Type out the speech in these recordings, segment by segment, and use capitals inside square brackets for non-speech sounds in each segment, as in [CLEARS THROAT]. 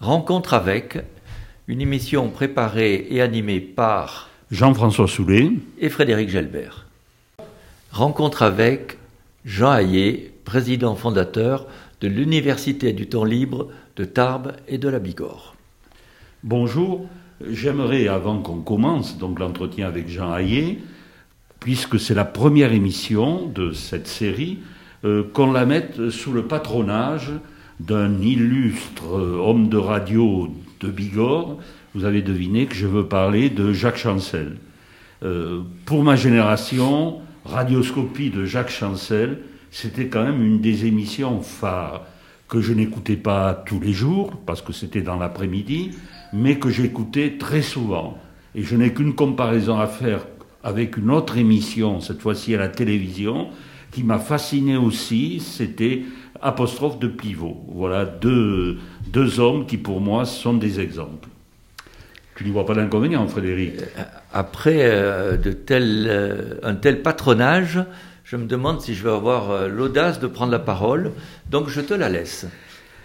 Rencontre avec, une émission préparée et animée par Jean-François Soulet et Frédéric Gelbert. Rencontre avec Jean Hayet, président fondateur de l'Université du temps libre de Tarbes et de la Bigorre. Bonjour, j'aimerais avant qu'on commence donc l'entretien avec Jean Hayet, puisque c'est la première émission de cette série, euh, qu'on la mette sous le patronage d'un illustre homme de radio de Bigorre. Vous avez deviné que je veux parler de Jacques Chancel. Euh, pour ma génération, Radioscopie de Jacques Chancel, c'était quand même une des émissions phares que je n'écoutais pas tous les jours, parce que c'était dans l'après-midi, mais que j'écoutais très souvent. Et je n'ai qu'une comparaison à faire avec une autre émission, cette fois-ci à la télévision, qui m'a fasciné aussi, c'était Apostrophe de Pivot. Voilà deux, deux hommes qui pour moi sont des exemples. Tu n'y vois pas d'inconvénient, Frédéric? Euh, Après euh, de tel, euh, un tel patronage, je me demande si je vais avoir l'audace de prendre la parole, donc je te la laisse.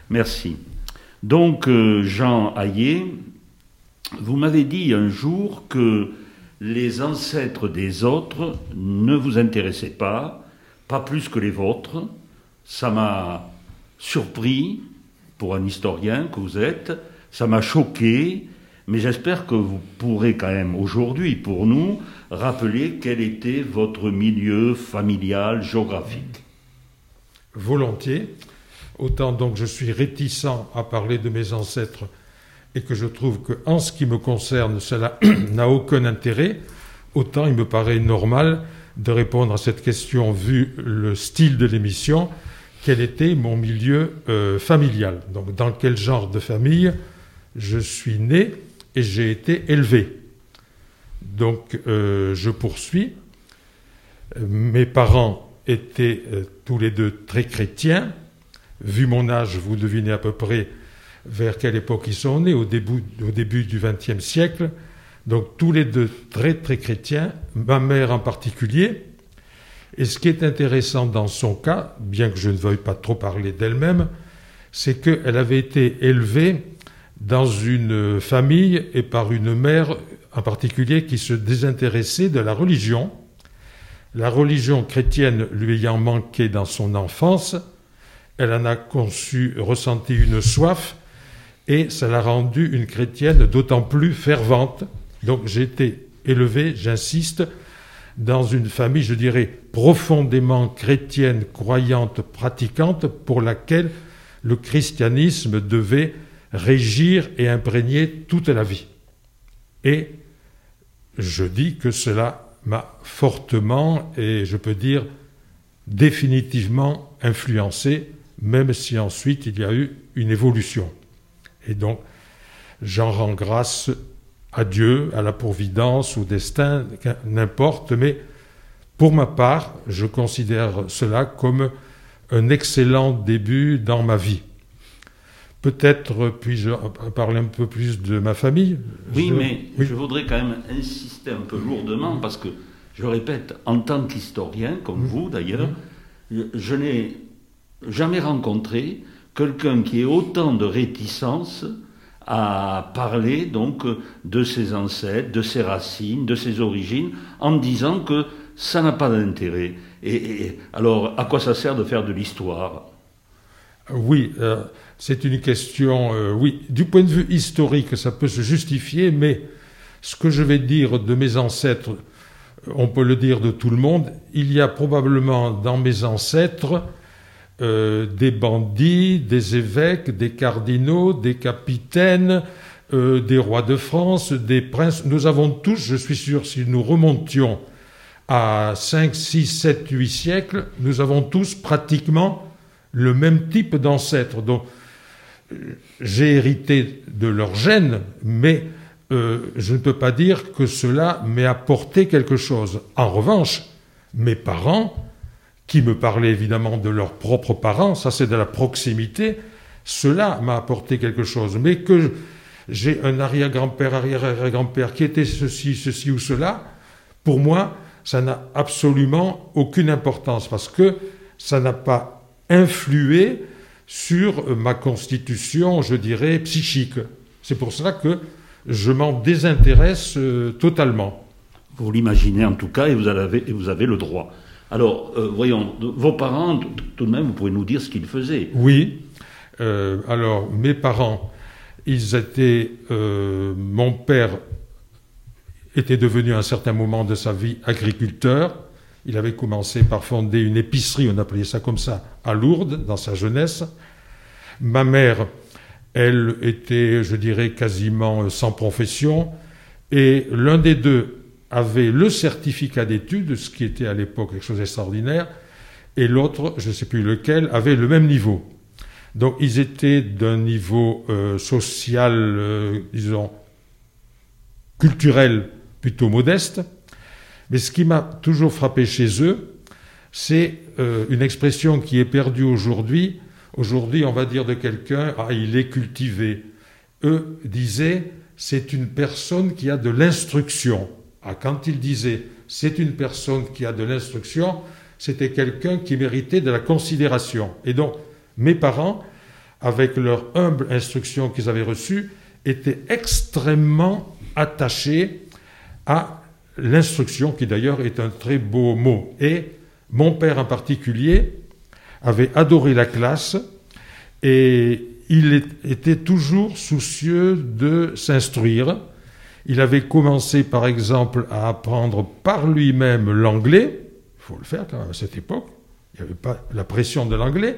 Merci. Donc, Jean Hayet, vous m'avez dit un jour que les ancêtres des autres ne vous intéressaient pas, pas plus que les vôtres. Ça m'a surpris, pour un historien que vous êtes, ça m'a choqué, mais j'espère que vous pourrez quand même aujourd'hui, pour nous, rappeler quel était votre milieu familial, géographique. Volontiers. Autant donc je suis réticent à parler de mes ancêtres et que je trouve que, en ce qui me concerne, cela [CLEARS THROAT] n'a aucun intérêt, autant il me paraît normal de répondre à cette question vu le style de l'émission, quel était mon milieu euh, familial. Donc dans quel genre de famille je suis né et j'ai été élevé. Donc euh, je poursuis. Mes parents étaient euh, tous les deux très chrétiens. Vu mon âge, vous devinez à peu près vers quelle époque ils sont nés, au début, au début du XXe siècle. Donc tous les deux très très chrétiens, ma mère en particulier. Et ce qui est intéressant dans son cas, bien que je ne veuille pas trop parler d'elle-même, c'est qu'elle avait été élevée dans une famille et par une mère en particulier qui se désintéressait de la religion. La religion chrétienne lui ayant manqué dans son enfance, elle en a conçu, ressenti une soif et ça l'a rendue une chrétienne d'autant plus fervente. Donc j'ai été élevé, j'insiste, dans une famille, je dirais, profondément chrétienne, croyante, pratiquante, pour laquelle le christianisme devait régir et imprégner toute la vie. Et je dis que cela m'a fortement et je peux dire définitivement influencé, même si ensuite il y a eu une évolution. Et donc, j'en rends grâce à Dieu, à la providence, au destin, n'importe, mais pour ma part, je considère cela comme un excellent début dans ma vie. Peut-être puis-je parler un peu plus de ma famille? Oui, mais je voudrais quand même insister un peu lourdement parce que, je répète, en tant qu'historien, comme mmh. vous d'ailleurs, mmh. je n'ai jamais rencontré quelqu'un qui ait autant de réticence à parler donc de ses ancêtres, de ses racines, de ses origines, en disant que ça n'a pas d'intérêt. Et, alors, à quoi ça sert de faire de l'histoire? Oui, euh, c'est une question. Euh, oui, du point de vue historique, ça peut se justifier, mais ce que je vais dire de mes ancêtres, on peut le dire de tout le monde. Il y a probablement dans mes ancêtres euh, des bandits, des évêques, des cardinaux, des capitaines, euh, des rois de France, des princes. Nous avons tous, je suis sûr, si nous remontions à 5, 6, 7, 8 siècles, nous avons tous pratiquement le même type d'ancêtres. Donc, j'ai hérité de leur gène, mais euh, je ne peux pas dire que cela m'ait apporté quelque chose. En revanche, mes parents qui me parlaient évidemment de leurs propres parents, ça c'est de la proximité, cela m'a apporté quelque chose. Mais que j'ai un arrière-grand-père, arrière-arrière-grand-père qui était ceci, ceci ou cela, pour moi, ça n'a absolument aucune importance parce que ça n'a pas influé sur ma constitution, je dirais, psychique. C'est pour cela que je m'en désintéresse euh, totalement. Vous l'imaginez en tout cas et vous avez, et vous avez le droit. Alors, euh, voyons, vos parents, tout de même, vous pouvez nous dire ce qu'ils faisaient Oui. Euh, alors, mes parents, ils étaient. mon père était devenu à un certain moment de sa vie agriculteur. Il avait commencé par fonder une épicerie, on appelait ça comme ça, à Lourdes, dans sa jeunesse. Ma mère, elle était, je dirais, quasiment sans profession. Et l'un des deux avait le certificat d'études, ce qui était à l'époque quelque chose d'extraordinaire, et l'autre, je ne sais plus lequel, avait le même niveau. Donc ils étaient d'un niveau euh, social, euh, disons, culturel plutôt modeste. Mais ce qui m'a toujours frappé chez eux, c'est euh, une expression qui est perdue aujourd'hui. Aujourd'hui, on va dire de quelqu'un, ah, il est cultivé. Eux disaient, c'est une personne qui a de l'instruction. Ah, quand ils disaient, c'est une personne qui a de l'instruction, c'était quelqu'un qui méritait de la considération. Et donc, mes parents, avec leur humble instruction qu'ils avaient reçue, étaient extrêmement attachés à l'instruction, qui d'ailleurs est un très beau mot. Et mon père en particulier avait adoré la classe et il était toujours soucieux de s'instruire. Il avait commencé par exemple à apprendre par lui-même l'anglais, il faut le faire quand même à cette époque, il n'y avait pas la pression de l'anglais.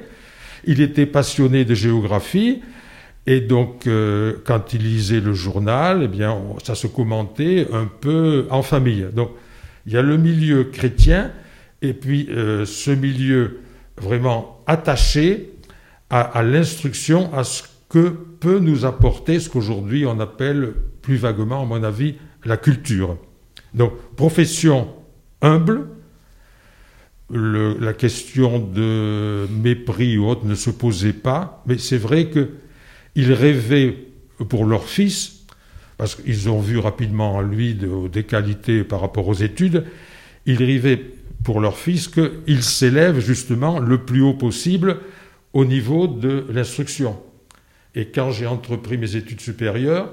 Il était passionné de géographie, et donc, euh, quand il lisait le journal, eh bien, ça se commentait un peu en famille. Donc, il y a le milieu chrétien et puis euh, ce milieu vraiment attaché à, l'instruction, à ce que peut nous apporter ce qu'aujourd'hui on appelle plus vaguement, à mon avis, la culture. Donc, profession humble, la question de mépris ou autre ne se posait pas, mais c'est vrai que ils rêvaient pour leur fils, parce qu'ils ont vu rapidement en lui des qualités par rapport aux études, ils rêvaient pour leur fils qu'il s'élève justement le plus haut possible au niveau de l'instruction. Et quand j'ai entrepris mes études supérieures,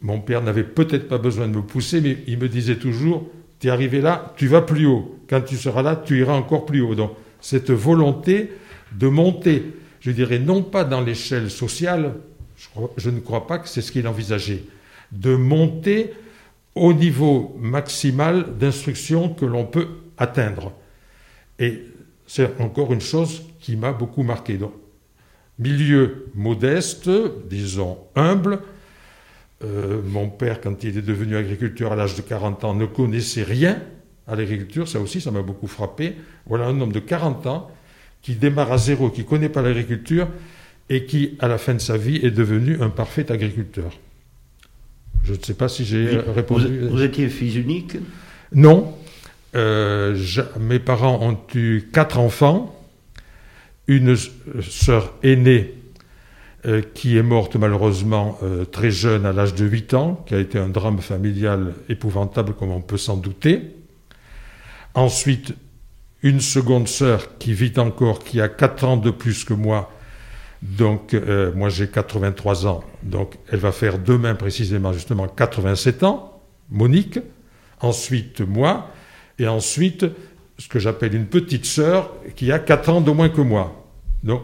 mon père n'avait peut-être pas besoin de me pousser, mais il me disait toujours, tu es arrivé là, tu vas plus haut. Quand tu seras là, tu iras encore plus haut. Donc cette volonté de monter je dirais non pas dans l'échelle sociale, je, ne crois pas que c'est ce qu'il envisageait, de monter au niveau maximal d'instruction que l'on peut atteindre. Et c'est encore une chose qui m'a beaucoup marqué. Milieu modeste, disons humble. Euh, mon père, quand il est devenu agriculteur à l'âge de 40 ans, ne connaissait rien à l'agriculture. Ça aussi, ça m'a beaucoup frappé. Voilà un homme de 40 ans qui démarre à zéro, qui ne connaît pas l'agriculture et qui, à la fin de sa vie, est devenu un parfait agriculteur. Je ne sais pas si j'ai répondu. Vous, étiez fils unique Non. Euh, mes parents ont eu quatre enfants, une sœur aînée euh, qui est morte malheureusement euh, très jeune, à l'âge de 8 ans, qui a été un drame familial épouvantable comme on peut s'en douter. Ensuite, une seconde sœur qui vit encore, qui a 4 ans de plus que moi. Donc, euh, moi j'ai 83 ans. Donc, elle va faire demain précisément, justement, 87 ans. Monique. Ensuite, moi. Et ensuite, ce que j'appelle une petite sœur qui a 4 ans de moins que moi. Donc,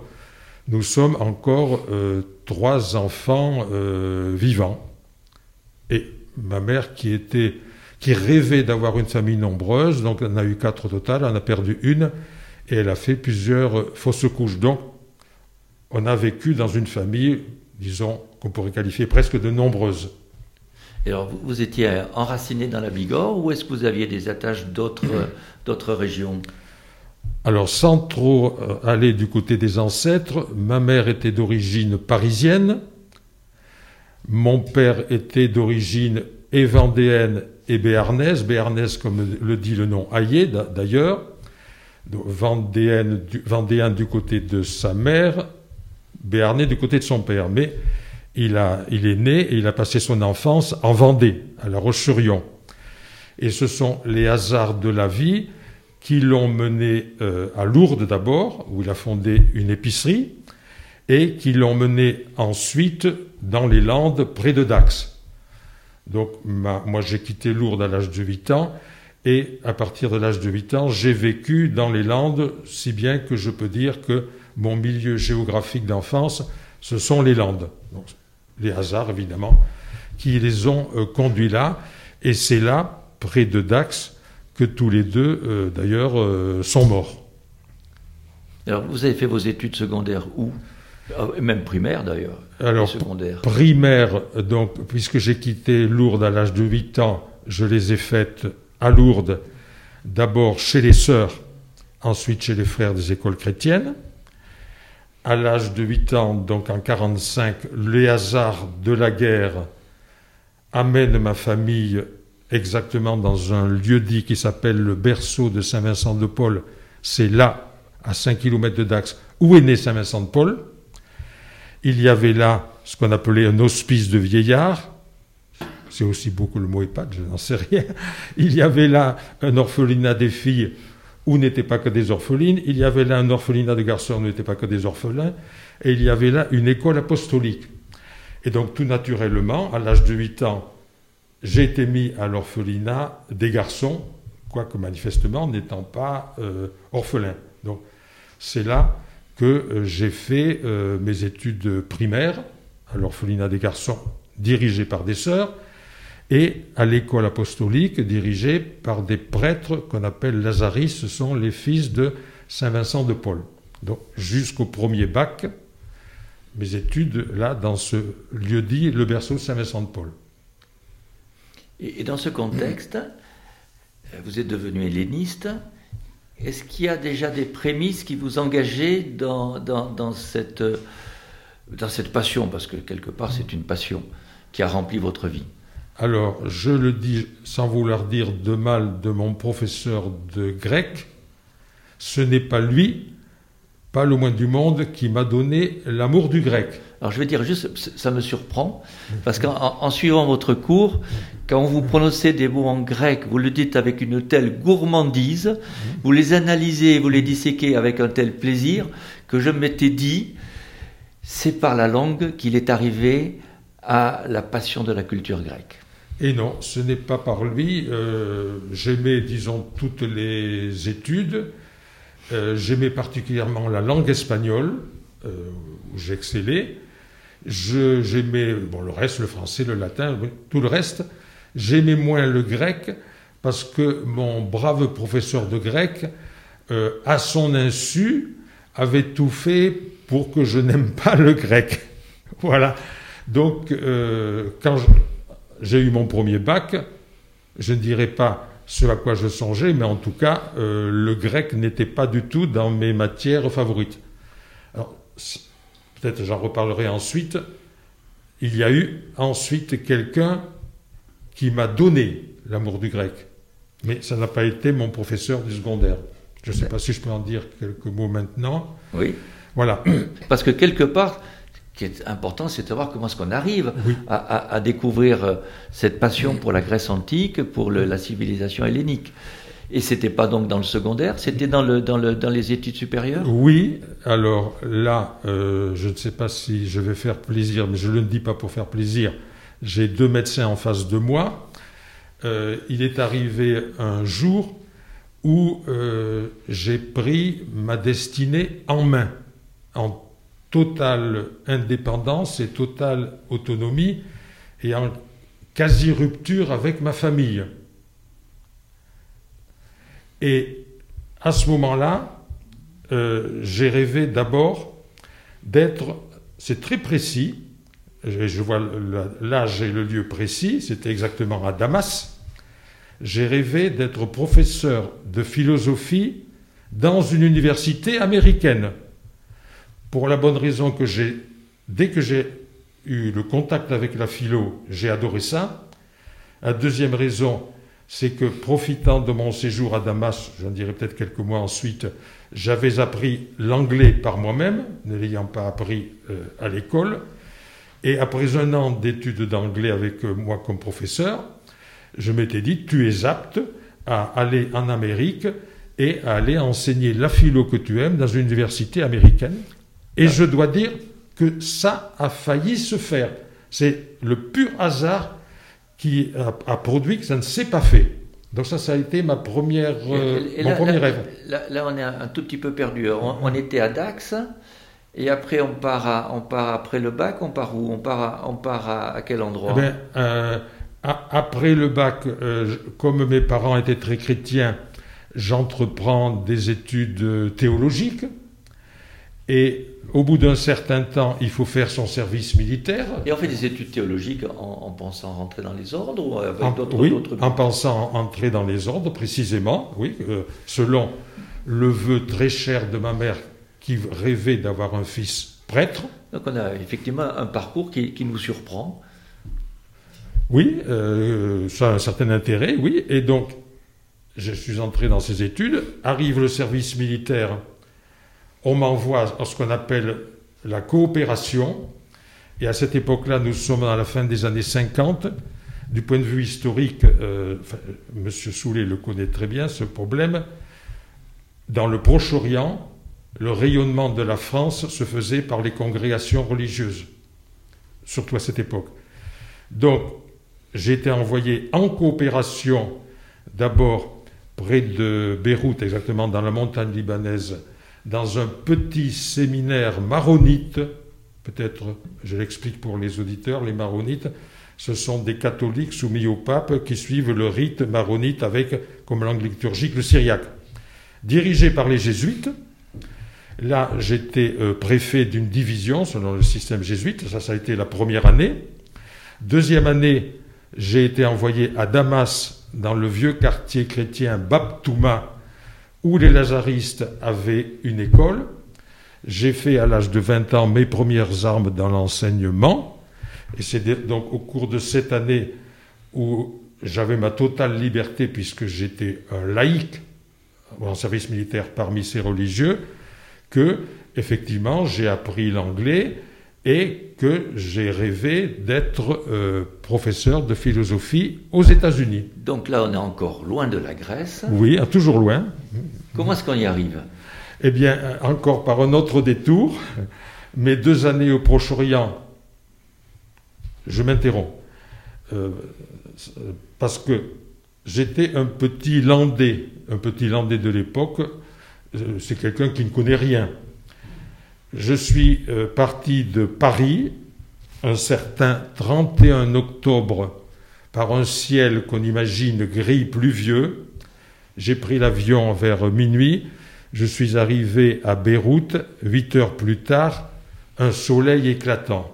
nous sommes encore euh, trois enfants euh, vivants. Et ma mère qui était qui rêvait d'avoir une famille nombreuse, donc on a eu quatre au total, on a perdu une, et elle a fait plusieurs fausses couches. Donc, on a vécu dans une famille, disons, qu'on pourrait qualifier presque de nombreuse. Et alors, vous, étiez enraciné dans la Bigorre ou est-ce que vous aviez des attaches d'autres, [COUGHS] régions? Alors, sans trop euh, aller du côté des ancêtres, ma mère était d'origine parisienne, mon père était d'origine et vendéenne et béarnaise, béarnaise comme le dit le nom Hayé d'ailleurs, vendéen du côté de sa mère, béarnais du côté de son père. Mais il, a, il est né et il a passé son enfance en Vendée, à La Roche-sur-Yon. Et ce sont les hasards de la vie qui l'ont mené euh, à Lourdes d'abord, où il a fondé une épicerie. et qui l'ont mené ensuite dans les Landes près de Dax. Donc moi j'ai quitté Lourdes à l'âge de 8 ans et à partir de l'âge de 8 ans j'ai vécu dans les Landes si bien que je peux dire que mon milieu géographique d'enfance ce sont les Landes. les hasards évidemment qui les ont euh, conduits là et c'est là près de Dax que tous les deux euh, d'ailleurs euh, sont morts. Alors vous avez fait vos études secondaires où? Même primaire d'ailleurs. Alors, primaire, donc, puisque j'ai quitté Lourdes à l'âge de 8 ans, je les ai faites à Lourdes, d'abord chez les sœurs, ensuite chez les frères des écoles chrétiennes. À l'âge de 8 ans, donc en 45, les hasards de la guerre amènent ma famille exactement dans un lieu dit qui s'appelle le berceau de Saint-Vincent de Paul. C'est là, à 5 km de Dax, où est né Saint-Vincent de Paul. Il y avait là ce qu'on appelait un hospice de vieillards. C'est aussi beaucoup le mot EHPAD, je n'en sais rien. Il y avait là un orphelinat des filles où n'étaient pas que des orphelines. Il y avait là un orphelinat de garçons où n'étaient pas que des orphelins. Et il y avait là une école apostolique. Et donc, tout naturellement, à l'âge de 8 ans, j'ai été mis à l'orphelinat des garçons, quoique manifestement n'étant pas euh, orphelin. Donc, c'est là que euh, j'ai fait euh, mes études primaires à l'orphelinat des garçons dirigé par des sœurs et à l'école apostolique dirigée par des prêtres qu'on appelle Lazaristes, ce sont les fils de Saint Vincent de Paul. Donc jusqu'au premier bac, mes études là dans ce lieu dit le berceau de Saint Vincent de Paul. Et dans ce contexte, vous êtes devenu helléniste, est-ce qu'il y a déjà des prémices qui vous dans, cette, dans cette passion? Parce que quelque part, c'est une passion qui a rempli votre vie. Alors, je le dis sans vouloir dire de mal de mon professeur de grec, ce n'est pas lui, pas le moins du monde, qui m'a donné l'amour du grec. Alors je vais dire juste, ça me surprend, parce qu'en suivant votre cours, quand vous prononcez des mots en grec, vous le dites avec une telle gourmandise, vous les analysez, vous les disséquez avec un tel plaisir, que je m'étais dit, c'est par la langue qu'il est arrivé à la passion de la culture grecque. Et non, ce n'est pas par lui. Euh, j'aimais, disons, toutes les études. Euh, j'aimais particulièrement la langue espagnole, euh, où j'excellais. J'aimais bon, le reste, le français, le latin, tout le reste. J'aimais moins le grec parce que mon brave professeur de grec, euh, à son insu, avait tout fait pour que je n'aime [LAUGHS] pas le grec. voilà. Donc, euh, quand j'ai eu mon premier bac, je ne dirais pas ce à quoi je songeais, mais en tout cas, euh, le grec n'était pas du tout dans mes matières favorites. Alors, peut-être j'en reparlerai ensuite, il y a eu ensuite quelqu'un qui m'a donné l'amour du grec. Mais ça n'a pas été mon professeur du secondaire. Je ne sais pas si je peux en dire quelques mots maintenant. Oui. Voilà. [CLEARS THROAT] Parce que quelque part, ce qui est important, c'est de voir comment est-ce qu'on arrive à, découvrir euh, cette passion pour la Grèce antique, pour la civilisation hellénique. Et c'était pas donc dans le secondaire, c'était dans, le, dans, le, dans les études supérieures? Oui, alors là, euh, je ne sais pas si je vais faire plaisir, mais je ne le dis pas pour faire plaisir. J'ai deux médecins en face de moi. Euh, il est arrivé un jour où euh, j'ai pris ma destinée en main, en totale indépendance et totale autonomie, et en quasi-rupture avec ma famille. Et à ce moment-là, euh, j'ai rêvé d'abord d'être, c'est très précis, je vois l'âge et le lieu précis, c'était exactement à Damas, j'ai rêvé d'être professeur de philosophie dans une université américaine. Pour la bonne raison que j'ai, dès que j'ai eu le contact avec la philo, j'ai adoré ça. La deuxième raison, c'est que profitant de mon séjour à Damas, j'en dirai peut-être quelques mois ensuite, j'avais appris l'anglais par moi-même, ne l'ayant pas appris euh, à l'école. Et après un an d'études d'anglais avec euh, moi comme professeur, je m'étais dit, tu es apte à aller en Amérique et à aller enseigner la philo que tu aimes dans une université américaine. Et je dois dire que ça a failli se faire. C'est le pur hasard qui a, produit que ça ne s'est pas fait. Donc ça, ça a été ma première, euh, mon premier rêve. Là, on est un tout petit peu perdu. On, était à Dax, et après on part, à, on part après le bac, on part où? On part à, on part à, quel endroit? Eh euh, Après le bac, euh, comme mes parents étaient très chrétiens, j'entreprends des études théologiques. Et au bout d'un certain temps, il faut faire son service militaire. Et on fait des études théologiques en, pensant rentrer dans les ordres ou avec d'autres Oui, en pensant entrer dans les ordres, précisément, oui, euh, selon le vœu très cher de ma mère qui rêvait d'avoir un fils prêtre. Donc on a effectivement un parcours qui, nous surprend. Oui, euh, ça a un certain intérêt, oui. Et donc, je suis entré dans ces études. Arrive le service militaire on m'envoie ce qu'on appelle la coopération. Et à cette époque-là, nous sommes à la fin des années 50. Du point de vue historique, euh, M. Soulet le connaît très bien, ce problème. Dans le Proche-Orient, le rayonnement de la France se faisait par les congrégations religieuses, surtout à cette époque. Donc, j'ai été envoyé en coopération, d'abord près de Beyrouth, exactement dans la montagne libanaise, dans un petit séminaire maronite. Peut-être, je l'explique pour les auditeurs, les maronites, ce sont des catholiques soumis au pape qui suivent le rite maronite avec comme langue liturgique le syriaque. Dirigé par les jésuites, là j'étais euh, préfet d'une division selon le système jésuite, ça ça a été la première année. Deuxième année, j'ai été envoyé à Damas dans le vieux quartier chrétien Baptouma où les lazaristes avaient une école. J'ai fait à l'âge de 20 ans mes premières armes dans l'enseignement. Et c'est donc au cours de cette année où j'avais ma totale liberté puisque j'étais un laïc en service militaire parmi ces religieux que effectivement j'ai appris l'anglais et que j'ai rêvé d'être euh, professeur de philosophie aux États-Unis. Donc là, on est encore loin de la Grèce. Oui, toujours loin. Comment est-ce qu'on y arrive? Eh bien, encore par un autre détour. Mes deux années au Proche-Orient, je m'interromps, euh, parce que j'étais un petit landais, un petit landais de l'époque, euh, c'est quelqu'un qui ne connaît rien. Je suis euh, parti de Paris un certain 31 octobre par un ciel qu'on imagine gris pluvieux. J'ai pris l'avion vers minuit. Je suis arrivé à Beyrouth huit heures plus tard, un soleil éclatant.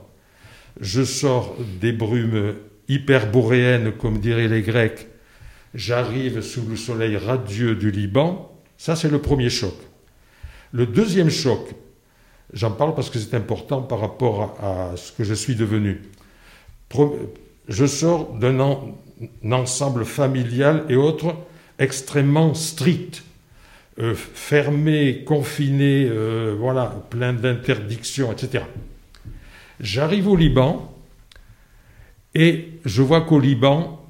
Je sors des brumes hyperboréennes, comme diraient les Grecs. J'arrive sous le soleil radieux du Liban. Ça, c'est le premier choc. Le deuxième choc, J'en parle parce que c'est important par rapport à, ce que je suis devenu. Je sors d'un ensemble familial et autres extrêmement strict, euh, fermé, confiné, euh, voilà, plein d'interdictions, etc. J'arrive au Liban et je vois qu'au Liban,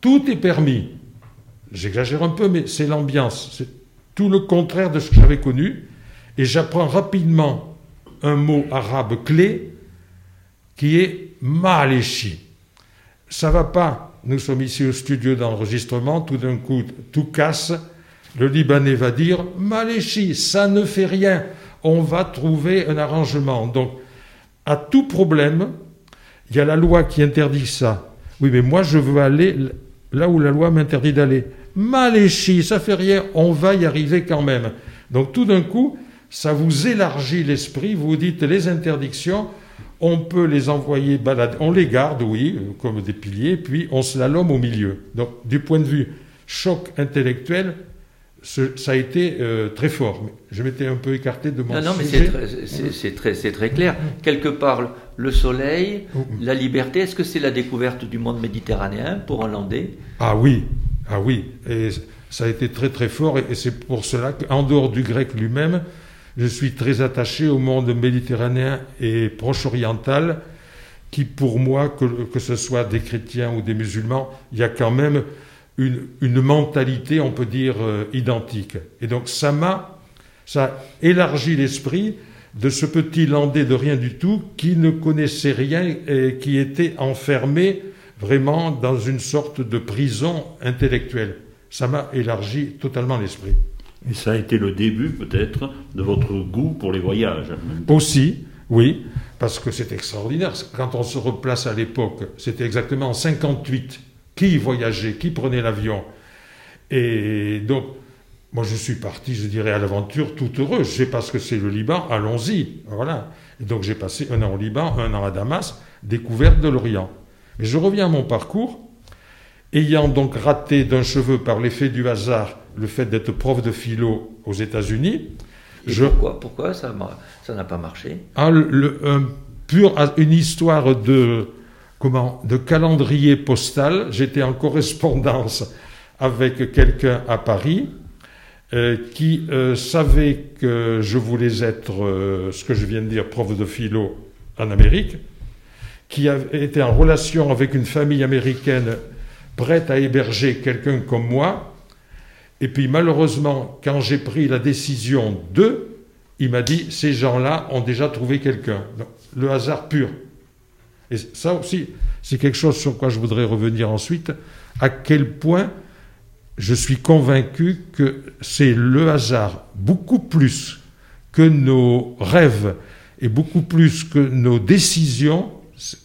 tout est permis. J'exagère un peu, mais c'est l'ambiance. C'est tout le contraire de ce que j'avais connu et j'apprends rapidement un mot arabe clé qui est maléchi. Ça va pas. Nous sommes ici au studio d'enregistrement, tout d'un coup, tout casse. Le Libanais va dire maléchi, ça ne fait rien. On va trouver un arrangement. Donc, à tout problème, il y a la loi qui interdit ça. Oui, mais moi, je veux aller là où la loi m'interdit d'aller. Maléchi, ça fait rien, on va y arriver quand même. Donc, tout d'un coup, ça vous élargit l'esprit, vous vous dites les interdictions, on peut les envoyer balader, on les garde, oui, comme des piliers, puis on slalom au milieu. Donc, du point de vue choc intellectuel, ça a été euh, très fort. Je m'étais un peu écarté de mon non, non, mais c'est très, très, clair. Quelque part, le soleil, la liberté, est-ce que c'est la découverte du monde méditerranéen pour un Landais? Ah oui, ah oui. Et ça a été très très fort, et c'est pour cela qu'en dehors du grec lui-même, je suis très attaché au monde méditerranéen et proche-oriental, qui pour moi, que, ce soit des chrétiens ou des musulmans, il y a quand même une, mentalité, on peut dire, euh, identique. Et donc ça m'a, ça a élargi l'esprit de ce petit Landais de rien du tout qui ne connaissait rien et qui était enfermé vraiment dans une sorte de prison intellectuelle. Ça m'a élargi totalement l'esprit. Et ça a été le début peut-être de votre goût pour les voyages. Aussi, oui, parce que c'est extraordinaire. Quand on se replace à l'époque, c'était exactement en 58. Qui voyageait Qui prenait l'avion Et donc, moi je suis parti, je dirais, à l'aventure tout heureux. Je sais parce que c'est le Liban, allons-y. Voilà. Et donc j'ai passé un an au Liban, un an à Damas, découverte de l'Orient. Mais je reviens à mon parcours. Ayant donc raté d'un cheveu par l'effet du hasard le fait d'être prof de philo aux États-Unis, je... pourquoi, pourquoi ça n'a pas marché? Ah, le, pur, Une histoire de, comment, de calendrier postal. J'étais en correspondance avec quelqu'un à Paris euh, qui euh, savait que je voulais être, euh, ce que je viens de dire, prof de philo en Amérique, qui été en relation avec une famille américaine prête à héberger quelqu'un comme moi. Et puis malheureusement, quand j'ai pris la décision de, il m'a dit, ces gens-là ont déjà trouvé quelqu'un. Le hasard pur. Et ça aussi, c'est quelque chose sur quoi je voudrais revenir ensuite, à quel point je suis convaincu que c'est le hasard, beaucoup plus que nos rêves et beaucoup plus que nos décisions,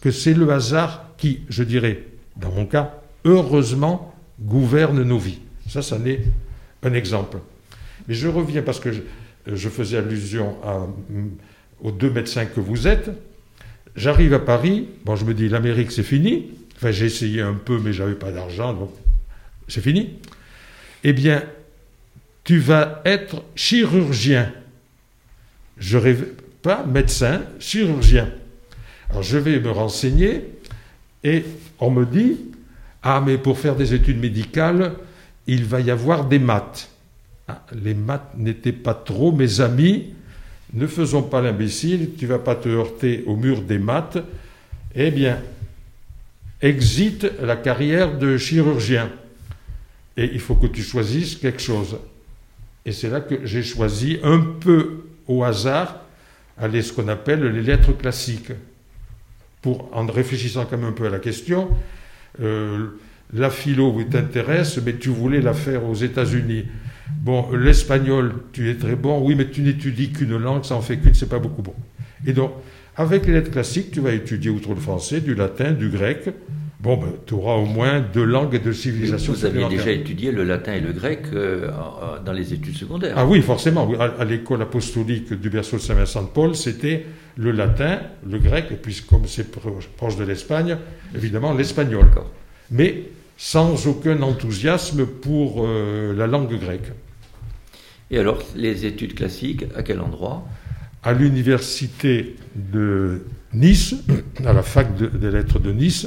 que c'est le hasard qui, je dirais, dans mon cas, heureusement, gouverne nos vies. Ça, ça n'est un exemple. Mais je reviens parce que je, faisais allusion aux deux médecins que vous êtes. J'arrive à Paris, bon, je me dis, l'Amérique, c'est fini. Enfin, j'ai essayé un peu, mais j'avais pas d'argent, donc c'est fini. Eh bien, tu vas être chirurgien. Je rêve pas médecin, chirurgien. Alors je vais me renseigner et on me dit, ah, mais pour faire des études médicales, il va y avoir des maths. Ah, les maths n'étaient pas trop mes amis. Ne faisons pas l'imbécile, tu vas pas te heurter au mur des maths. Eh bien, exite la carrière de chirurgien. Et il faut que tu choisisses quelque chose. Et c'est là que j'ai choisi un peu au hasard, aller ce qu'on appelle les lettres classiques. Pour, en réfléchissant quand même un peu à la question, euh, la philo vous t'intéresse, mais tu voulais la faire aux États-Unis. Bon, l'espagnol, tu es très bon, oui, mais tu n'étudies qu'une langue, ça en fait qu'une, c'est pas beaucoup bon. Et donc, avec les lettres classiques, tu vas étudier outre le français, du latin, du grec. Bon, ben, tu auras au moins deux langues et deux civilisations. Vous aviez déjà étudié le latin et le grec euh, dans les études secondaires. Ah oui, forcément. À, l'école apostolique du berceau de Saint-Vincent de Paul, c'était le latin, le grec, et puis comme c'est proche de l'Espagne, évidemment l'espagnol mais sans aucun enthousiasme pour euh, la langue grecque. Et alors, les études classiques, à quel endroit? À l'université de Nice, à la fac des lettres de Nice.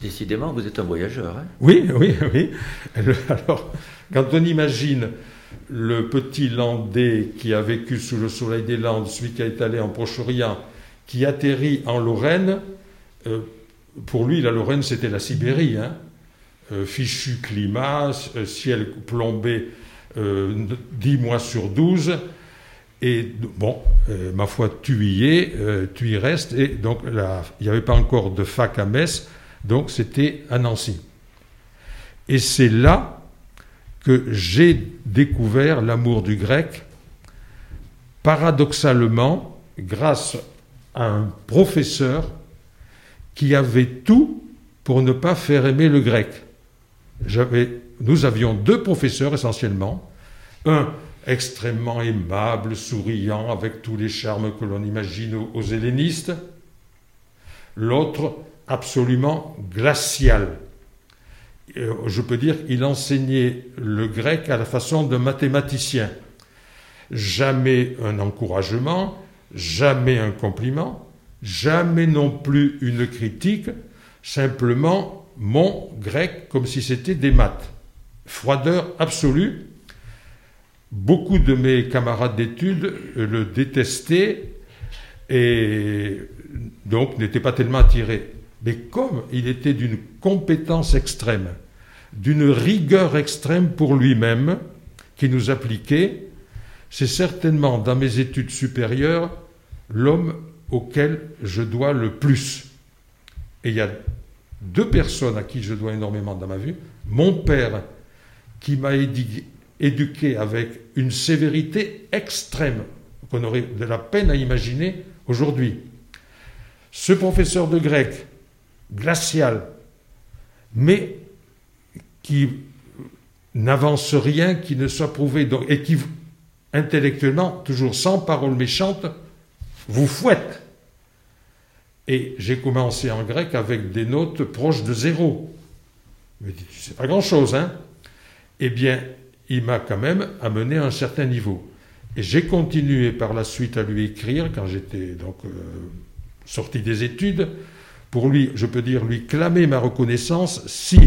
Décidément, vous êtes un voyageur. Hein? Oui, oui, oui. Alors, quand on imagine le petit Landais qui a vécu sous le soleil des Landes, celui qui est allé en Proche-Orient, qui atterrit en Lorraine, euh, pour lui, la Lorraine, c'était la Sibérie. Hein. Euh, fichu climat, euh, ciel plombé euh, 10 mois sur 12. Et bon, euh, ma foi, tu y es, tu y restes. Et donc, il n'y avait pas encore de fac à Metz, donc c'était à Nancy. Et c'est là que j'ai découvert l'amour du grec, paradoxalement, grâce à un professeur qui avait tout pour ne pas faire aimer le grec. Nous avions deux professeurs essentiellement, un extrêmement aimable, souriant, avec tous les charmes que l'on imagine aux, hellénistes, l'autre absolument glacial. Euh, je peux dire qu'il enseignait le grec à la façon d'un mathématicien. Jamais un encouragement, jamais un compliment, jamais non plus une critique, simplement mon grec comme si c'était des maths. Froideur absolue. Beaucoup de mes camarades d'études le détestaient et donc n'étaient pas tellement attirés. Mais comme il était d'une compétence extrême, d'une rigueur extrême pour lui-même, qui nous appliquait, c'est certainement dans mes études supérieures l'homme auquel je dois le plus. Et il y a deux personnes à qui je dois énormément dans ma vie. Mon père, qui m'a éduqué avec une sévérité extrême, qu'on aurait de la peine à imaginer aujourd'hui. Ce professeur de grec, glacial, mais qui n'avance rien qui ne soit prouvé, et qui, intellectuellement, toujours sans parole méchante, vous fouette. Et j'ai commencé en grec avec des notes proches de zéro. Mais c'est pas grand-chose, hein? Eh bien, il m'a quand même amené à un certain niveau. Et j'ai continué par la suite à lui écrire quand j'étais donc euh, sorti des études, pour lui, je peux dire, lui clamer ma reconnaissance si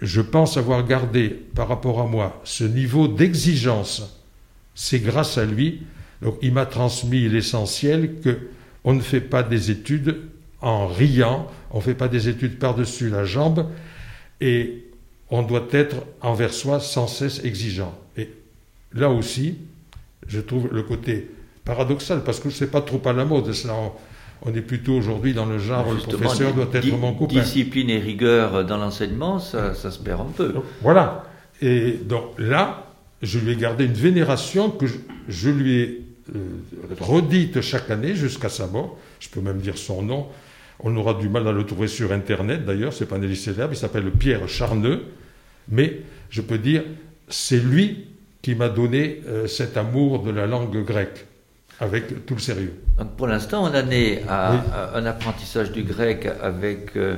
je pense avoir gardé par rapport à moi ce niveau d'exigence. C'est grâce à lui. Donc, il m'a transmis l'essentiel que on ne fait pas des études en riant, on ne fait pas des études par-dessus la jambe, et on doit être envers soi sans cesse exigeant. Et là aussi, je trouve le côté paradoxal, parce que ce n'est pas trop à la mode. Cela, on, est plutôt aujourd'hui dans le genre, le professeur doit être mon copain. Discipline et rigueur dans l'enseignement, ça, se perd un peu. voilà. Et donc là, je lui ai gardé une vénération que je, lui ai redite chaque année jusqu'à sa mort. Je peux même dire son nom. On aura du mal à le trouver sur Internet d'ailleurs, c'est pas un célèbre, il s'appelle Pierre Charneux. Mais je peux dire, c'est lui qui m'a donné euh, cet amour de la langue grecque, avec tout le sérieux. Donc pour l'instant, on en est à, un apprentissage du grec avec euh,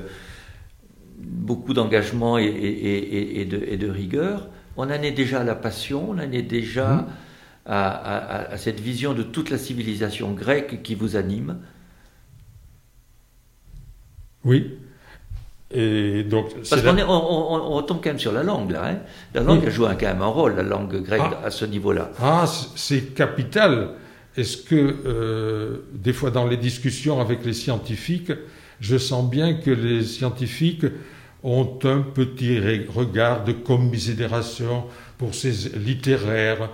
beaucoup d'engagement et, de, rigueur. On en est déjà à la passion, on en est déjà mmh. À, cette vision de toute la civilisation grecque qui vous anime. Oui, donc, Parce qu'on on, retombe quand même sur la langue, là. Hein. la langue joue quand même un rôle, la langue grecque, ah. à ce niveau-là. Ah, c'est capital. Est-ce que, euh, des fois, dans les discussions avec les scientifiques, je sens bien que les scientifiques ont un petit regard de commisération pour ces littéraires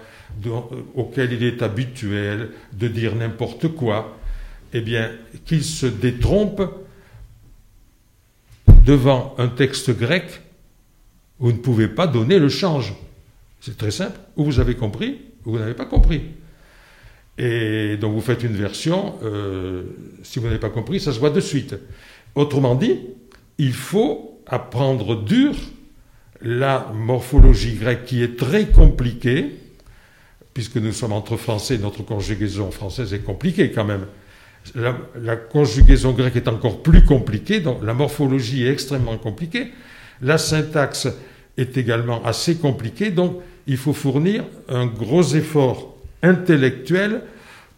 auxquels il est habituel de dire n'importe quoi. Eh bien, qu'ils se détrompent devant un texte grec, vous ne pouvez pas donner le change. C'est très simple. Ou vous avez compris, ou vous n'avez pas compris. Et donc vous faites une version, euh, si vous n'avez pas compris, ça se voit de suite. Autrement dit, il faut apprendre dur la morphologie grecque qui est très compliquée, puisque nous sommes entre français, notre conjugaison française est compliquée quand même la, conjugaison grecque est encore plus compliquée, donc la morphologie est extrêmement compliquée, la syntaxe est également assez compliquée, donc il faut fournir un gros effort intellectuel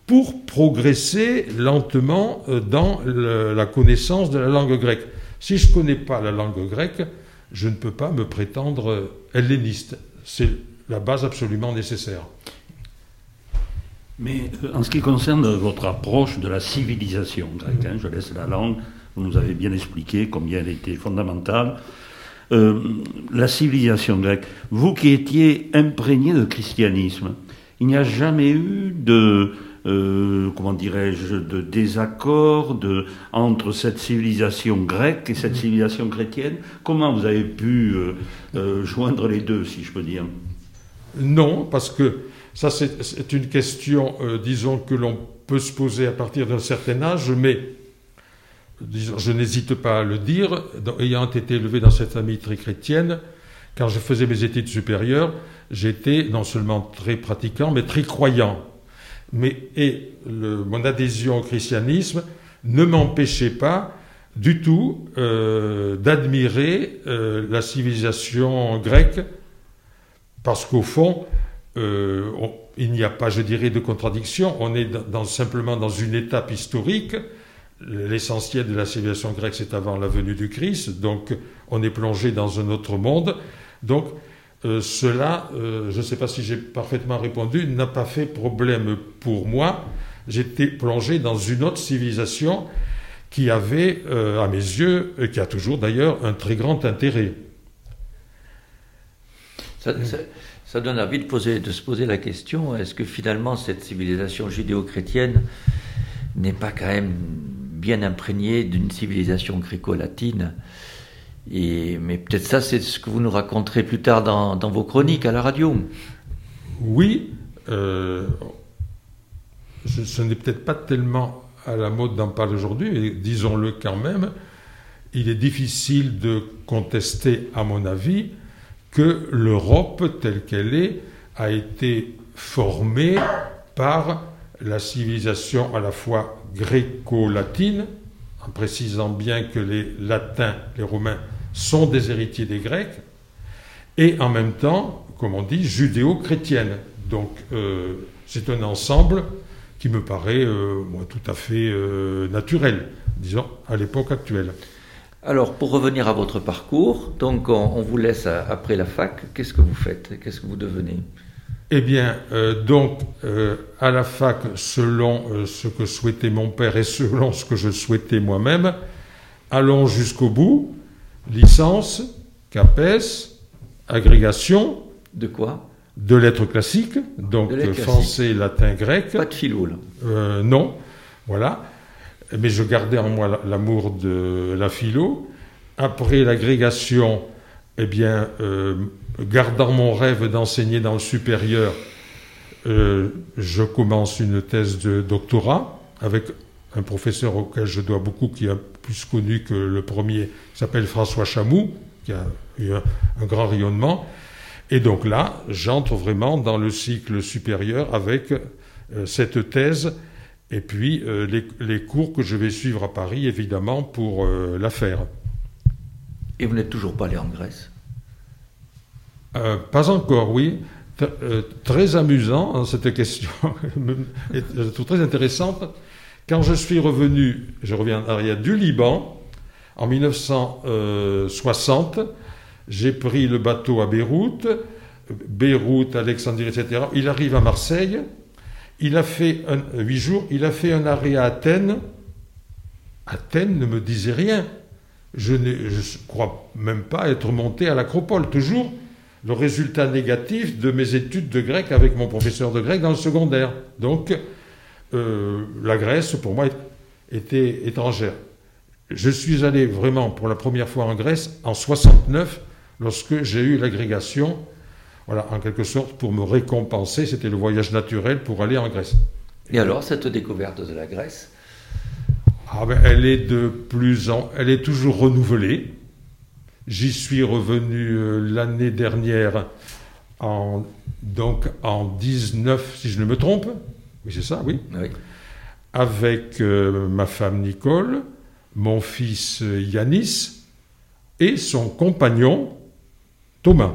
pour progresser lentement euh, dans la connaissance de la langue grecque. Si je ne connais pas la langue grecque, je ne peux pas me prétendre helléniste. C'est la base absolument nécessaire. Mais euh, en ce qui concerne votre approche de la civilisation grecque, hein, je laisse la langue, vous nous avez bien expliqué combien elle était fondamentale. Euh, la civilisation grecque, vous qui étiez imprégné de christianisme, il n'y a jamais eu de, euh, comment dirais-je, de désaccord de, entre cette civilisation grecque et cette civilisation chrétienne. Comment vous avez pu joindre les deux, si je peux dire? Non, parce que ça, c'est une question, euh, disons, que l'on peut se poser à partir d'un certain âge, mais disons, je n'hésite pas à le dire, ayant été élevé dans cette famille très chrétienne, quand je faisais mes études supérieures, j'étais non seulement très pratiquant, mais très croyant. Mais, et mon adhésion au christianisme ne m'empêchait pas du tout euh, d'admirer euh, la civilisation grecque, parce qu'au fond, euh, il n'y a pas, je dirais, de contradiction. On est simplement dans une étape historique. L'essentiel de la civilisation grecque, c'est avant la venue du Christ. Donc, on est plongé dans un autre monde. Donc, euh, cela, euh, je ne sais pas si j'ai parfaitement répondu, n'a pas fait problème pour moi. J'étais plongé dans une autre civilisation qui avait, à mes yeux, et qui a toujours d'ailleurs, un très grand intérêt. Ça, donne envie de, de se poser la question est-ce que finalement cette civilisation judéo-chrétienne n'est pas quand même bien imprégné d'une civilisation gréco-latine. Et, mais peut-être ça, c'est ce que vous nous raconterez plus tard dans, vos chroniques à la radio. Oui, euh, ce, n'est peut-être pas tellement à la mode d'en parler aujourd'hui, mais disons-le quand même, il est difficile de contester, à mon avis, que l'Europe telle qu'elle est a été formée par la civilisation à la fois gréco-latine, en précisant bien que les latins, les romains, sont des héritiers des grecs, et en même temps, comme on dit, judéo-chrétienne. Donc euh, c'est un ensemble qui me paraît euh, tout à fait euh, naturel, disons, à l'époque actuelle. Alors, pour revenir à votre parcours, donc on, on vous laisse à- après la fac. Qu'est-ce que vous faites? Qu'est-ce que vous devenez? Eh bien, donc, à la fac, selon ce que souhaitait mon père et selon ce que je souhaitais moi-même, allons jusqu'au bout. Licence, CAPES, agrégation De quoi de lettres classiques, donc De lettres classiques. français, latin, grec. Pas de philo, là. Euh, non, voilà. Mais je gardais en moi la- l'amour de la philo. Après l'agrégation, eh bien, euh, gardant mon rêve d'enseigner dans le supérieur, euh, je commence une thèse de doctorat avec un professeur auquel je dois beaucoup, qui est plus connu que le premier, qui s'appelle François Chamou, qui a eu un, un grand rayonnement. Et donc là, j'entre vraiment dans le cycle supérieur avec euh, cette thèse et puis euh, les, les cours que je vais suivre à Paris, évidemment, pour euh, la faire. Et vous n'êtes toujours pas allé en Grèce? Euh, pas encore, oui. T- très amusant, hein, cette question, [LAUGHS] très intéressante. Quand je suis revenu, je reviens en arrière, du Liban, en 1960, j'ai pris le bateau à Beyrouth, Beyrouth, Alexandrie, etc. Il arrive à Marseille, il a fait un, huit jours, il a fait un arrêt à Athènes. Athènes ne me disait rien. Je ne crois même pas être monté à l'Acropole. Toujours le résultat négatif de mes études de grec avec mon professeur de grec dans le secondaire. Donc, euh, la Grèce, pour moi, était étrangère. Je suis allé vraiment pour la première fois en Grèce en 69, lorsque j'ai eu l'agrégation, voilà, en quelque sorte, pour me récompenser. C'était le voyage naturel pour aller en Grèce. Et alors, cette découverte de la Grèce? Ah ben, elle est de plus en, elle est toujours renouvelée. J'y suis revenu euh, l'année dernière, en, donc en 19, si je ne me trompe. Oui, c'est ça, oui. Oui. Avec euh, ma femme Nicole, mon fils euh, Yanis et son compagnon Thomas.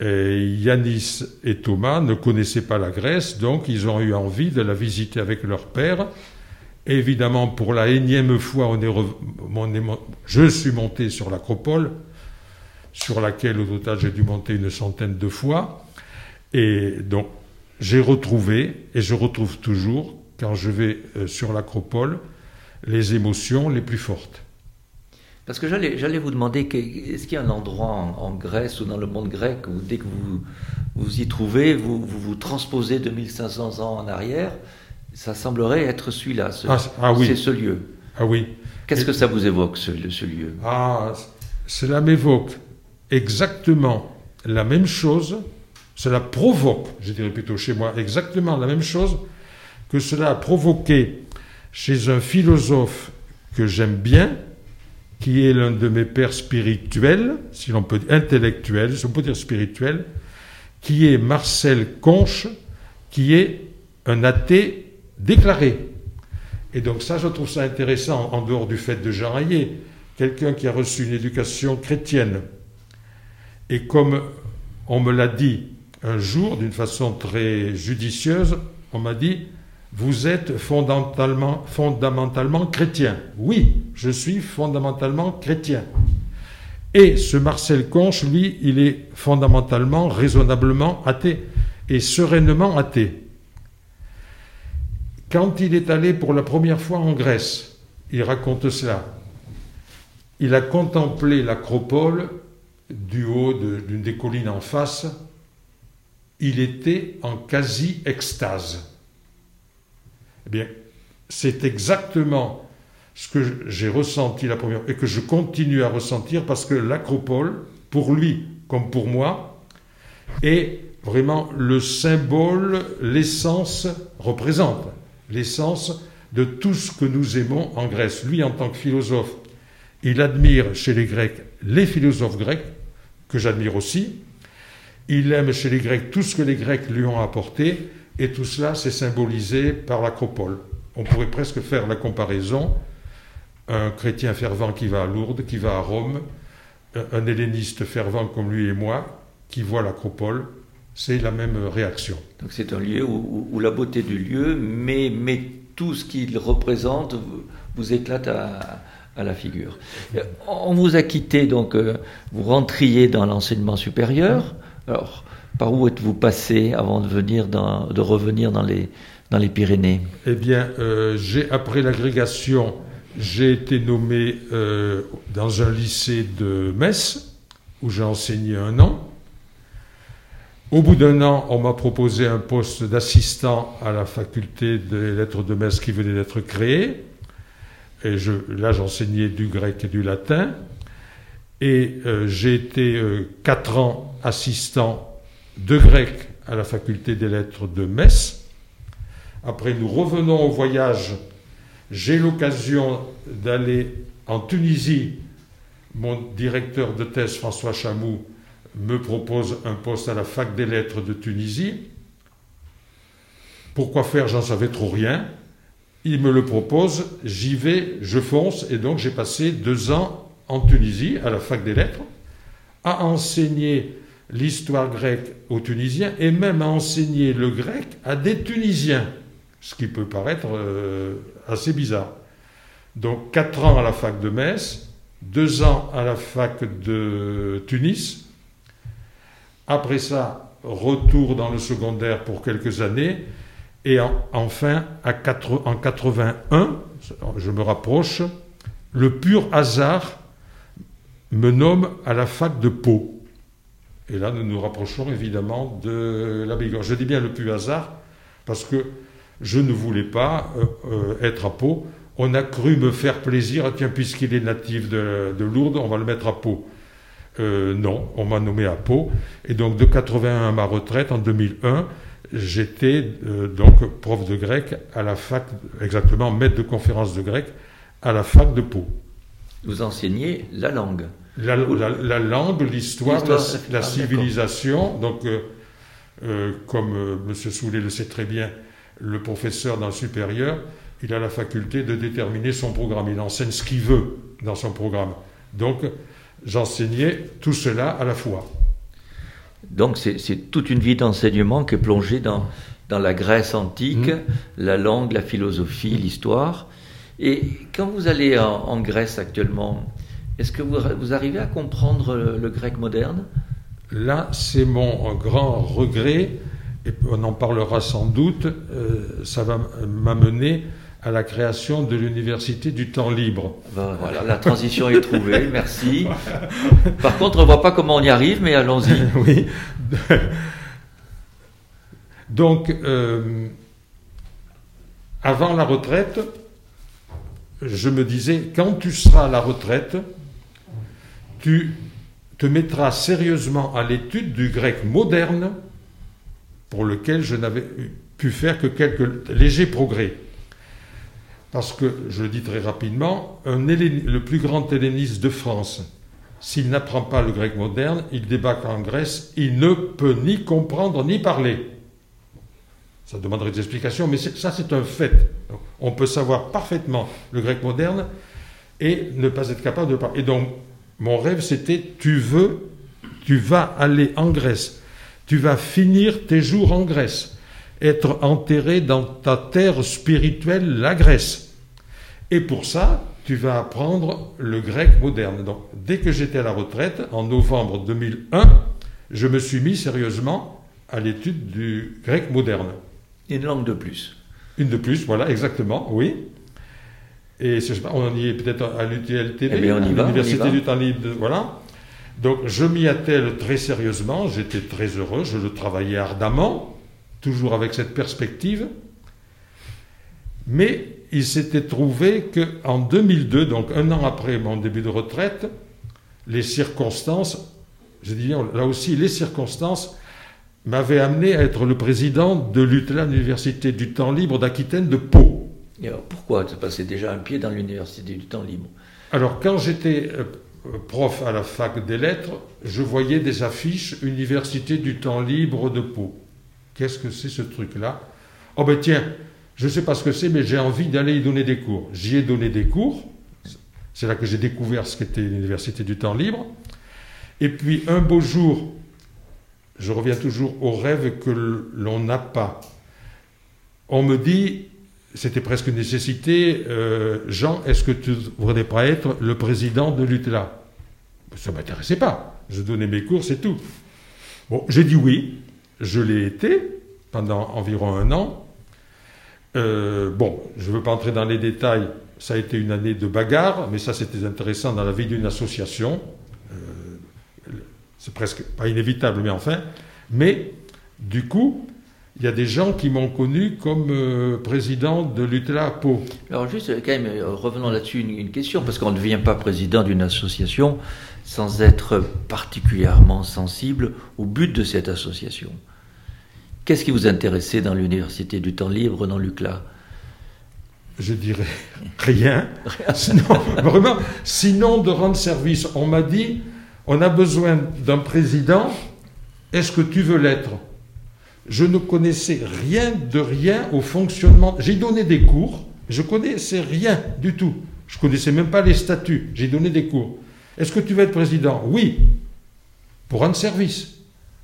Et Yanis et Thomas ne connaissaient pas la Grèce, donc ils ont eu envie de la visiter avec leur père. Évidemment, pour la énième fois, on est rev- on est mon- je suis monté sur l'Acropole, sur laquelle au total j'ai dû monter une centaine de fois. Et donc, j'ai retrouvé, et je retrouve toujours, quand je vais euh, sur l'Acropole, les émotions les plus fortes. Parce que j'allais, vous demander, est-ce qu'il y a un endroit en, en Grèce ou dans le monde grec où dès que vous vous y trouvez, vous vous, vous transposez de 1500 ans en arrière Ça semblerait être celui-là, ce- Ah, ah oui. c'est ce lieu. Ah oui. Qu'est-ce que ça vous évoque, ce, ce lieu? Ah, cela m'évoque exactement la même chose, cela provoque, je dirais plutôt chez moi, exactement la même chose que cela a provoqué chez un philosophe que j'aime bien, qui est l'un de mes pères spirituels, si l'on peut dire intellectuels, si on peut dire spirituel, qui est Marcel Conche, qui est un athée déclaré. Et donc ça, je trouve ça intéressant, en dehors du fait de Jean Hayet, quelqu'un qui a reçu une éducation chrétienne. Et comme on me l'a dit un jour, d'une façon très judicieuse, on m'a dit, vous êtes fondamentalement, chrétien. Oui, je suis fondamentalement chrétien. Et ce Marcel Conche, lui, il est fondamentalement, raisonnablement athée, et sereinement athée. Quand il est allé pour la première fois en Grèce, il raconte cela. Il a contemplé l'acropole du haut d'une des collines en face. Il était en quasi-extase. Eh bien, c'est exactement ce que j'ai ressenti la première et que je continue à ressentir parce que l'acropole, pour lui comme pour moi, est vraiment le symbole, l'essence représente l'essence de tout ce que nous aimons en Grèce. Lui, en tant que philosophe, il admire chez les Grecs les philosophes grecs, que j'admire aussi. Il aime chez les Grecs tout ce que les Grecs lui ont apporté, et tout cela, c'est symbolisé par l'acropole. On pourrait presque faire la comparaison. Un chrétien fervent qui va à Lourdes, qui va à Rome, un helléniste fervent comme lui et moi, qui voit l'acropole, c'est la même réaction. Donc c'est un lieu où, la beauté du lieu, mais, tout ce qu'il représente vous, éclate à, la figure. On vous a quitté, donc euh, vous rentriez dans l'enseignement supérieur. Alors, par où êtes-vous passé avant de, venir de revenir dans les, dans les Pyrénées? Eh bien, euh, j'ai, après l'agrégation, j'ai été nommé euh, dans un lycée de Metz, où j'ai enseigné un an. Au bout d'un an, on m'a proposé un poste d'assistant à la faculté des lettres de Metz qui venait d'être créée. Et je, là, j'enseignais du grec et du latin. Et euh, j'ai été euh, quatre ans assistant de grec à la faculté des lettres de Metz. Après, nous revenons au voyage. J'ai l'occasion d'aller en Tunisie. Mon directeur de thèse, François Chamou, me propose un poste à la fac des lettres de Tunisie. Pourquoi faire? J'en savais trop rien. Il me le propose, j'y vais, je fonce, et donc j'ai passé deux ans en Tunisie, à la fac des lettres, à enseigner l'histoire grecque aux Tunisiens et même à enseigner le grec à des Tunisiens, ce qui peut paraître euh, assez bizarre. Donc quatre ans à la fac de Metz, deux ans à la fac de Tunis, après ça, retour dans le secondaire pour quelques années. Et enfin, en 81, je me rapproche, le pur hasard me nomme à la fac de Pau. Et là, nous nous rapprochons évidemment de la Bigorre. Je dis bien le pur hasard parce que je ne voulais pas euh, euh, être à Pau. On a cru me faire plaisir. Ah, tiens, puisqu'il est natif de, de Lourdes, on va le mettre à Pau. Euh, non, on m'a nommé à Pau. Et donc de 81 à ma retraite, en 2001, j'étais donc prof de grec à la fac, exactement maître de conférence de grec à la fac de Pau. Vous enseignez la langue La, langue, l'histoire, la, ah, civilisation. Donc, euh, comme M. Soulet le sait très bien, le professeur dans le supérieur, il a la faculté de déterminer son programme. Il enseigne ce qu'il veut dans son programme. Donc, j'enseignais tout cela à la fois. Donc c'est toute une vie d'enseignement qui est plongée dans, dans la Grèce antique, mmh. la langue, la philosophie, l'histoire. Et quand vous allez en, Grèce actuellement, est-ce que vous, vous, arrivez à comprendre le, grec moderne? Là, c'est mon grand regret, et on en parlera sans doute, euh, ça va m'amener à la création de l'université du temps libre. Ben, [LAUGHS] voilà, la transition est trouvée, merci. Par contre, on ne voit pas comment on y arrive, mais allons-y. [LAUGHS] oui. Donc, euh, avant la retraite, je me disais, quand tu seras à la retraite, tu te mettras sérieusement à l'étude du grec moderne, pour lequel je n'avais pu faire que quelques légers progrès. Parce que, je le dis très rapidement, le plus grand helléniste de France, s'il n'apprend pas le grec moderne, il débarque en Grèce, il ne peut ni comprendre ni parler. Ça demanderait des explications, mais ça c'est un fait. On peut savoir parfaitement le grec moderne et ne pas être capable de parler. Et donc, mon rêve c'était, tu veux, tu vas aller en Grèce, tu vas finir tes jours en Grèce, être enterré dans ta terre spirituelle, la Grèce. Et pour ça, tu vas apprendre le grec moderne. Donc, dès que j'étais à la retraite, en novembre 2001, je me suis mis sérieusement à l'étude du grec moderne. Une langue de plus. Une de plus, voilà, exactement, oui. Et on y est peut-être à l'UTLTV, eh à l'Université du temps libre, voilà. Donc je m'y attelle très sérieusement, j'étais très heureux, je le travaillais ardemment, toujours avec cette perspective. Mais il s'était trouvé qu'en 2002, donc un an après mon début de retraite, les circonstances, je dis bien là aussi, les circonstances m'avaient amené à être le président de l'UTLA, l'Université du temps libre d'Aquitaine de Pau. Et alors pourquoi tu passais déjà un pied dans l'Université du temps libre? Alors quand j'étais euh, prof à la fac des lettres, je voyais des affiches Université du temps libre de Pau. Qu'est-ce que c'est ce truc-là? Oh ben tiens, je ne sais pas ce que c'est, mais j'ai envie d'aller y donner des cours. J'y ai donné des cours. C'est là que j'ai découvert ce qu'était l'université du temps libre. Et puis un beau jour, je reviens toujours au rêve que l'on n'a pas. On me dit, c'était presque une nécessité, euh, Jean, est-ce que tu ne voudrais pas être le président de l'UTLA Ça ne m'intéressait pas. Je donnais mes cours, c'est tout. Bon, j'ai dit oui. Je l'ai été pendant environ un an. Euh, bon, je ne veux pas entrer dans les détails, ça a été une année de bagarre, mais ça c'était intéressant dans la vie d'une association. Euh, c'est presque pas inévitable, mais enfin. Mais du coup, il y a des gens qui m'ont connu comme euh, président de l'UTLA Pau. Alors juste, quand même, revenons là-dessus une, une, question, parce qu'on ne devient pas président d'une association sans être particulièrement sensible au but de cette association. Qu'est-ce qui vous intéressait dans l'université du temps libre, dans l'UCLA Je dirais [LAUGHS] rien. sinon, [LAUGHS] vraiment, sinon de rendre service. On m'a dit, on a besoin d'un président, est-ce que tu veux l'être? Je ne connaissais rien de rien au fonctionnement. J'ai donné des cours, je connaissais rien du tout. Je connaissais même pas les statuts. J'ai donné des cours. Est-ce que tu veux être président? Oui. Pour rendre service.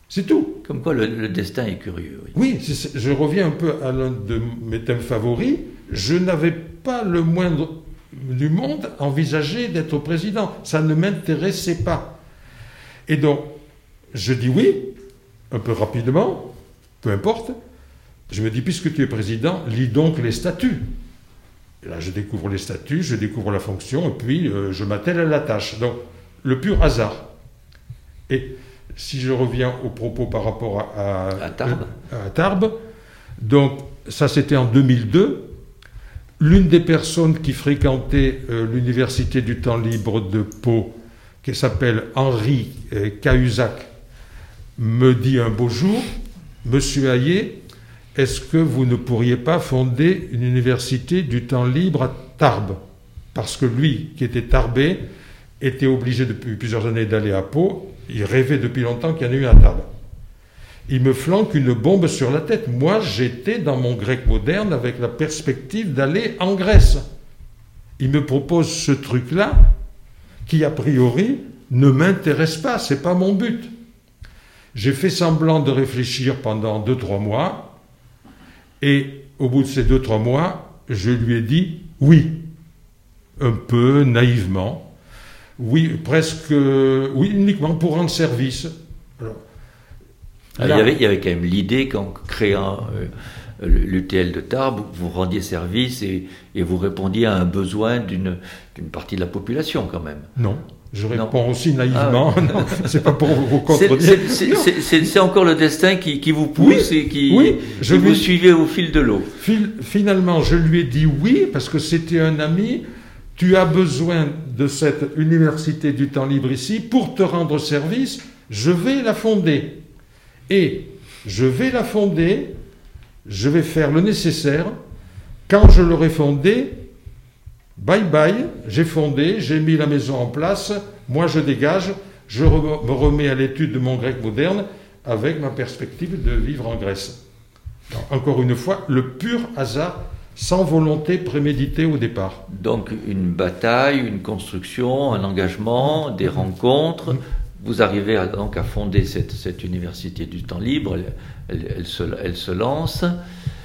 C'est tout. Comme quoi le, destin est curieux. Oui, oui je reviens un peu à l'un de mes thèmes favoris. Je n'avais pas le moindre du monde envisagé d'être président. Ça ne m'intéressait pas. Et donc, je dis oui, un peu rapidement, peu importe. Je me dis, puisque tu es président, lis donc les statuts. Et là, je découvre les statuts, je découvre la fonction, et puis euh, je m'attelle à la tâche. Donc, le pur hasard. Et si je reviens aux propos par rapport à, à, Tarbes. donc ça c'était en 2002. L'une des personnes qui fréquentait euh, l'université du temps libre de Pau, qui s'appelle Henri euh, Cahuzac, me dit un beau jour, Monsieur Hayet, est-ce que vous ne pourriez pas fonder une université du temps libre à Tarbes? Parce que lui, qui était tarbé, était obligé depuis plusieurs années d'aller à Pau il rêvait depuis longtemps qu'il y en ait eu un table. Il me flanque une bombe sur la tête. Moi, j'étais dans mon grec moderne avec la perspective d'aller en Grèce. Il me propose ce truc-là qui, a priori, ne m'intéresse pas, c'est pas mon but. J'ai fait semblant de réfléchir pendant deux, trois mois, et au bout de ces deux, trois mois, je lui ai dit oui, un peu naïvement, oui, presque, oui, uniquement pour rendre service. Ah, il, y avait, il, y avait, quand même l'idée qu'en créant euh, l'UTL de Tarbes, vous rendiez service et, vous répondiez à un besoin d'une partie de la population quand même. Non. Je réponds aussi naïvement. Ah [LAUGHS] non, c'est pas pour vous contredire. C'est encore le destin qui, qui vous pousse et qui, oui, je vous suivez au fil de l'eau. Finalement, je lui ai dit oui parce que c'était un ami tu as besoin de cette université du temps libre ici pour te rendre service, je vais la fonder. Et je vais la fonder, je vais faire le nécessaire. Quand je l'aurai fondée, bye bye, j'ai fondé, j'ai mis la maison en place, moi je dégage, je me remets à l'étude de mon grec moderne avec ma perspective de vivre en Grèce. encore une fois, le pur hasard sans volonté préméditée au départ. Donc une bataille, une construction, un engagement, des rencontres. Vous arrivez à, donc à fonder cette, université du temps libre, elle, se, lance.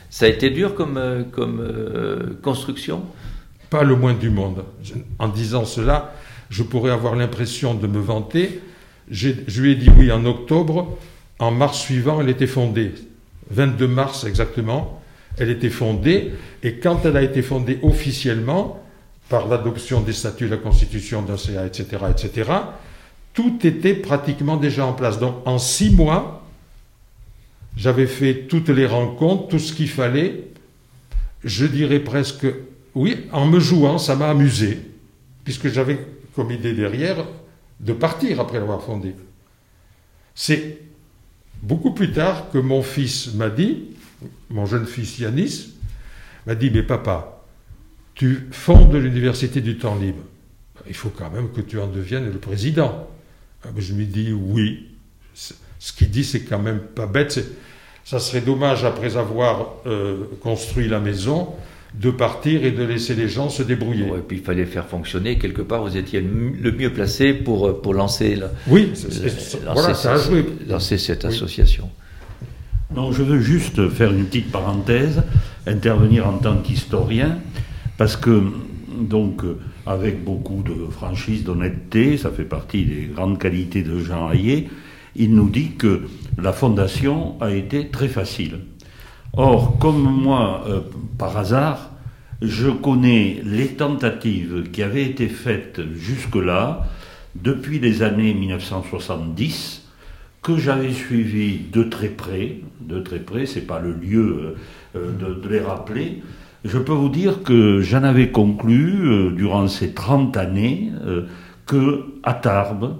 Ça a été dur comme, comme euh, construction? Pas le moins du monde. En disant cela, je pourrais avoir l'impression de me vanter. Je lui ai dit oui en octobre. En mars suivant, elle était fondée. 22 mars exactement. Elle était fondée, et quand elle a été fondée officiellement, par l'adoption des statuts la Constitution d'un CA, etc., etc., tout était pratiquement déjà en place. Donc en six mois, j'avais fait toutes les rencontres, tout ce qu'il fallait. Je dirais presque, oui, en me jouant, ça m'a amusé, puisque j'avais comme idée derrière de partir après l'avoir fondé. C'est beaucoup plus tard que mon fils m'a dit, mon jeune fils Yanis, m'a dit, mais papa, tu fondes l'université du temps libre. Il faut quand même que tu en deviennes le président. Ah, je lui dis oui. Ce qu'il dit, c'est quand même pas bête. Ça serait dommage, après avoir euh, construit la maison, de partir et de laisser les gens se débrouiller. et puis il fallait faire fonctionner. Quelque part, vous étiez le mieux placé pour, euh, pour lancer, oui, voilà, ça a joué. lancer cette association. Non, je veux juste faire une petite parenthèse, intervenir en tant qu'historien, parce que, donc, avec beaucoup de franchise, d'honnêteté, ça fait partie des grandes qualités de Jean Hayet, il nous dit que la fondation a été très facile. Or, comme moi, euh, par hasard, je connais les tentatives qui avaient été faites jusque-là, depuis les années 1970, que j'avais suivi de très près, de très près, c'est pas le lieu euh, de, les rappeler, je peux vous dire que j'en avais conclu, euh, durant ces 30 années, que à Tarbes,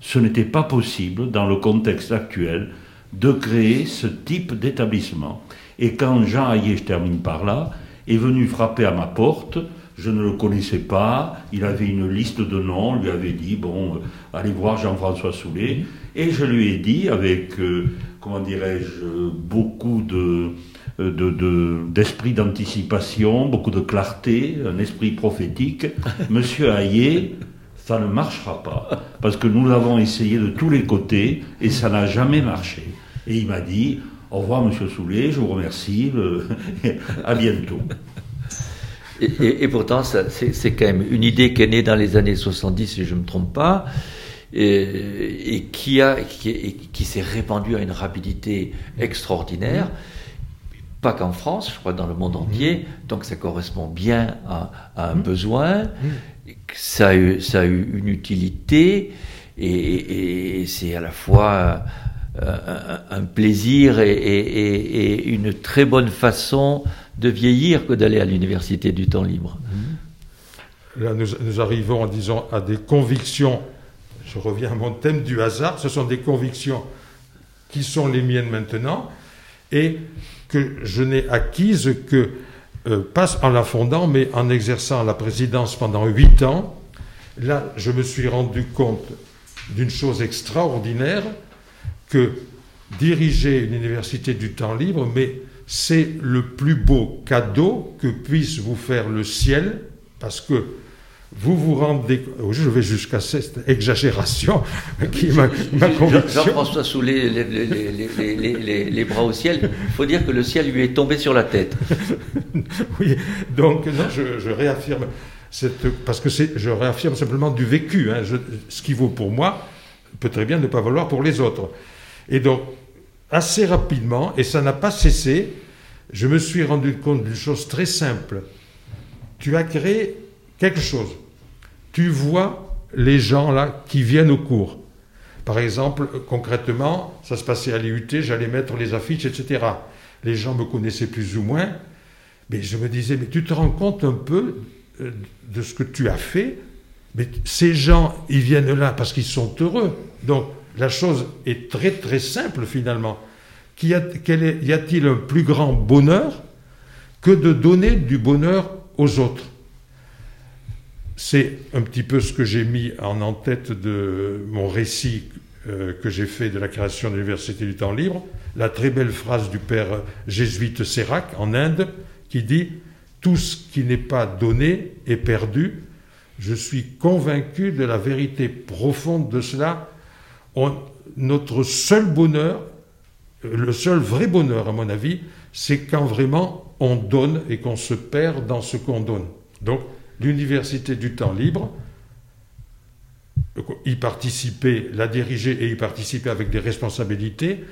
ce n'était pas possible, dans le contexte actuel, de créer ce type d'établissement. Et quand Jean Hayet, je termine par là, est venu frapper à ma porte, je ne le connaissais pas, il avait une liste de noms, lui avait dit, bon, euh, allez voir Jean-François Soulet, et je lui ai dit, avec, euh, comment dirais-je, beaucoup de, euh, d'esprit d'anticipation, beaucoup de clarté, un esprit prophétique, [LAUGHS] Monsieur Hayet, ça ne marchera pas, parce que nous l'avons essayé de tous les côtés, et ça n'a jamais marché. Et il m'a dit, au revoir, Monsieur Soulet, je vous remercie, euh, [LAUGHS] à bientôt. Et, pourtant, c'est quand même une idée qui est née dans les années 70, si je ne me trompe pas, et, qui, a, qui, s'est répandue à une rapidité extraordinaire. Pas qu'en France, je crois dans le monde entier, donc ça correspond bien à, un mmh. besoin, mmh. Ça a, eu, une utilité, et c'est à la fois euh, un, plaisir et, une très bonne façon de vieillir que d'aller à l'université du temps libre. Mmh. Là, nous, arrivons, disons, à des convictions. Je reviens à mon thème du hasard. Ce sont des convictions qui sont les miennes maintenant et que je n'ai acquises que euh, pas en la fondant, mais en exerçant la présidence pendant huit ans. Là, je me suis rendu compte d'une chose extraordinaire, que diriger une université du temps libre, mais c'est le plus beau cadeau que puisse vous faire le ciel, parce que vous vous rendez je vais jusqu'à cette exagération [LAUGHS] qui est ma, conviction. Jean-François Soulet, les, les, bras au ciel, il faut dire que le ciel lui est tombé sur la tête. [LAUGHS] oui, donc non, je, réaffirme, cette, parce que je réaffirme simplement du vécu, hein, ce qui vaut pour moi peut très bien ne pas valoir pour les autres. Et donc, assez rapidement, et ça n'a pas cessé, je me suis rendu compte d'une chose très simple. Tu as créé quelque chose. Tu vois les gens là qui viennent au cours. Par exemple, concrètement, ça se passait à l'IUT, j'allais mettre les affiches, etc. Les gens me connaissaient plus ou moins, mais je me disais, mais tu te rends compte un peu euh, de ce que tu as fait? Mais ces gens, ils viennent là parce qu'ils sont heureux. Donc, la chose est très très simple finalement. Y a-t-il un plus grand bonheur que de donner du bonheur aux autres? C'est un petit peu ce que j'ai mis en en-tête de mon récit euh, que j'ai fait de la création de l'Université du temps libre, la très belle phrase du père jésuite Sérac en Inde qui dit Tout ce qui n'est pas donné est perdu. Je suis convaincu de la vérité profonde de cela notre seul bonheur, le seul vrai bonheur à mon avis, c'est quand vraiment on donne et qu'on se perd dans ce qu'on donne. Donc l'université du temps libre, y participer, la diriger et y participer avec des responsabilités,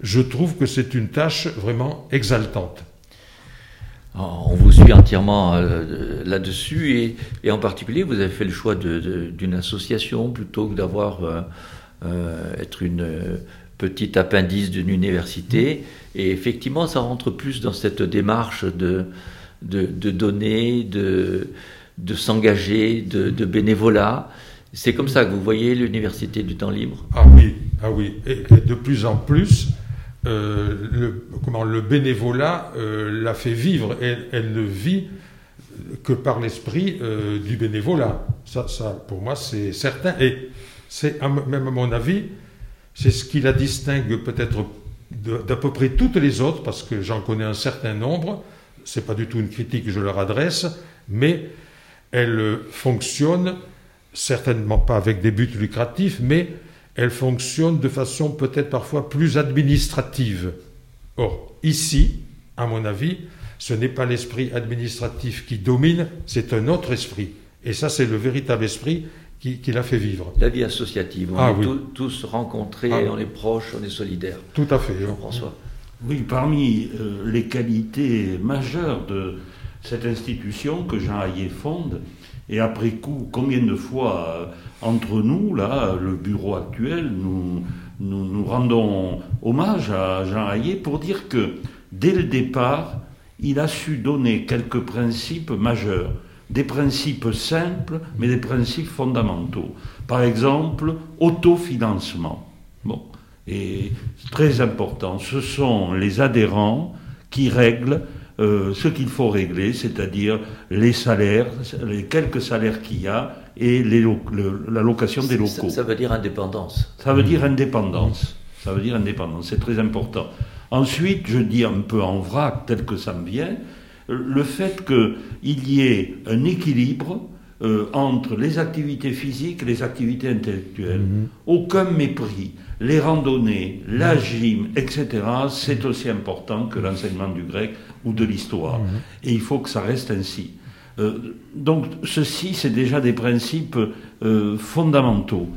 je trouve que c'est une tâche vraiment exaltante. On vous suit entièrement euh, là-dessus et, en particulier, vous avez fait le choix d'une association plutôt que d'avoir euh, euh, être une petite appendice d'une université. Et effectivement, ça rentre plus dans cette démarche de, de, donner, de, de s'engager, de, bénévolat. C'est comme ça que vous voyez l'université du temps libre? Ah oui, ah oui. Et, de plus en plus, euh, le, comment, le bénévolat euh, la fait vivre. Elle, elle ne vit que par l'esprit euh, du bénévolat. Ça, ça, pour moi, c'est certain. Et c'est, même à mon avis, c'est ce qui la distingue peut-être d'à peu près toutes les autres, parce que j'en connais un certain nombre. C'est pas du tout une critique que je leur adresse, mais elle fonctionne certainement pas avec des buts lucratifs, mais elle fonctionne de façon peut-être parfois plus administrative. Or, ici, à mon avis, ce n'est pas l'esprit administratif qui domine, c'est un autre esprit. Et ça, c'est le véritable esprit qui, l'a fait vivre. La vie associative, on ah est tous rencontrés, ah on est proches, on est solidaires. Tout à fait. Jean-François. Oui, parmi euh, les qualités majeures de cette institution que Jean Hayet fonde, et après coup, combien de fois, euh, entre nous, là, le bureau actuel, nous, nous, rendons hommage à Jean Hayet pour dire que, dès le départ, il a su donner quelques principes majeurs, des principes simples, mais des principes fondamentaux. Par exemple, autofinancement. Bon, et très important, ce sont les adhérents qui règlent euh, ce qu'il faut régler, c'est-à-dire les salaires, les quelques salaires qu'il y a et les, la location des locaux. Ça, veut dire indépendance. Ça veut dire indépendance. Ça veut dire indépendance. C'est très important. Ensuite, je dis un peu en vrac, tel que ça me vient, le fait qu'il y ait un équilibre euh, entre les activités physiques et les activités intellectuelles. Mhm. Aucun mépris. Les randonnées, la gym, etc., c'est aussi important que l'enseignement du grec ou de l'histoire. Mhm. Et il faut que ça reste ainsi. Euh, donc ceci, c'est déjà des principes euh, fondamentaux.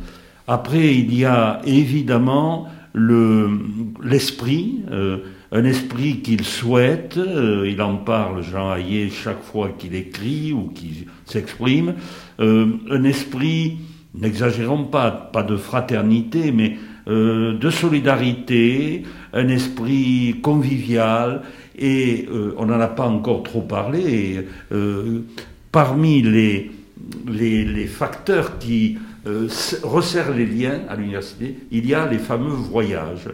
Après, il y a évidemment l'esprit, euh, un esprit qu'il souhaite, euh, il en parle, Jean Hayet, chaque fois qu'il écrit ou qu'il s'exprime, euh, un esprit, n'exagérons pas, pas de fraternité, mais de solidarité, un esprit convivial, et on n'en a pas encore trop parlé, parmi les, les, les facteurs qui euh, resserre les liens à l'université, il y a les fameux voyages.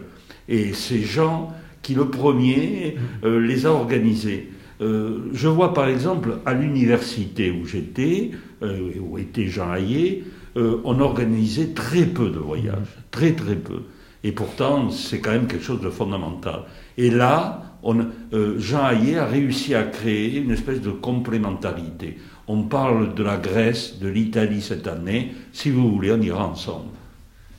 Et c'est Jean qui, le premier, euh, les a organisés. Euh, je vois par exemple à l'université où j'étais, où était Jean Hayet, on organisait très peu de voyages, très très peu. Et pourtant, c'est quand même quelque chose de fondamental. Et là, on, Jean Hayet a réussi à créer une espèce de complémentarité. On parle de la Grèce, de l'Italie cette année. Si vous voulez, on ira ensemble.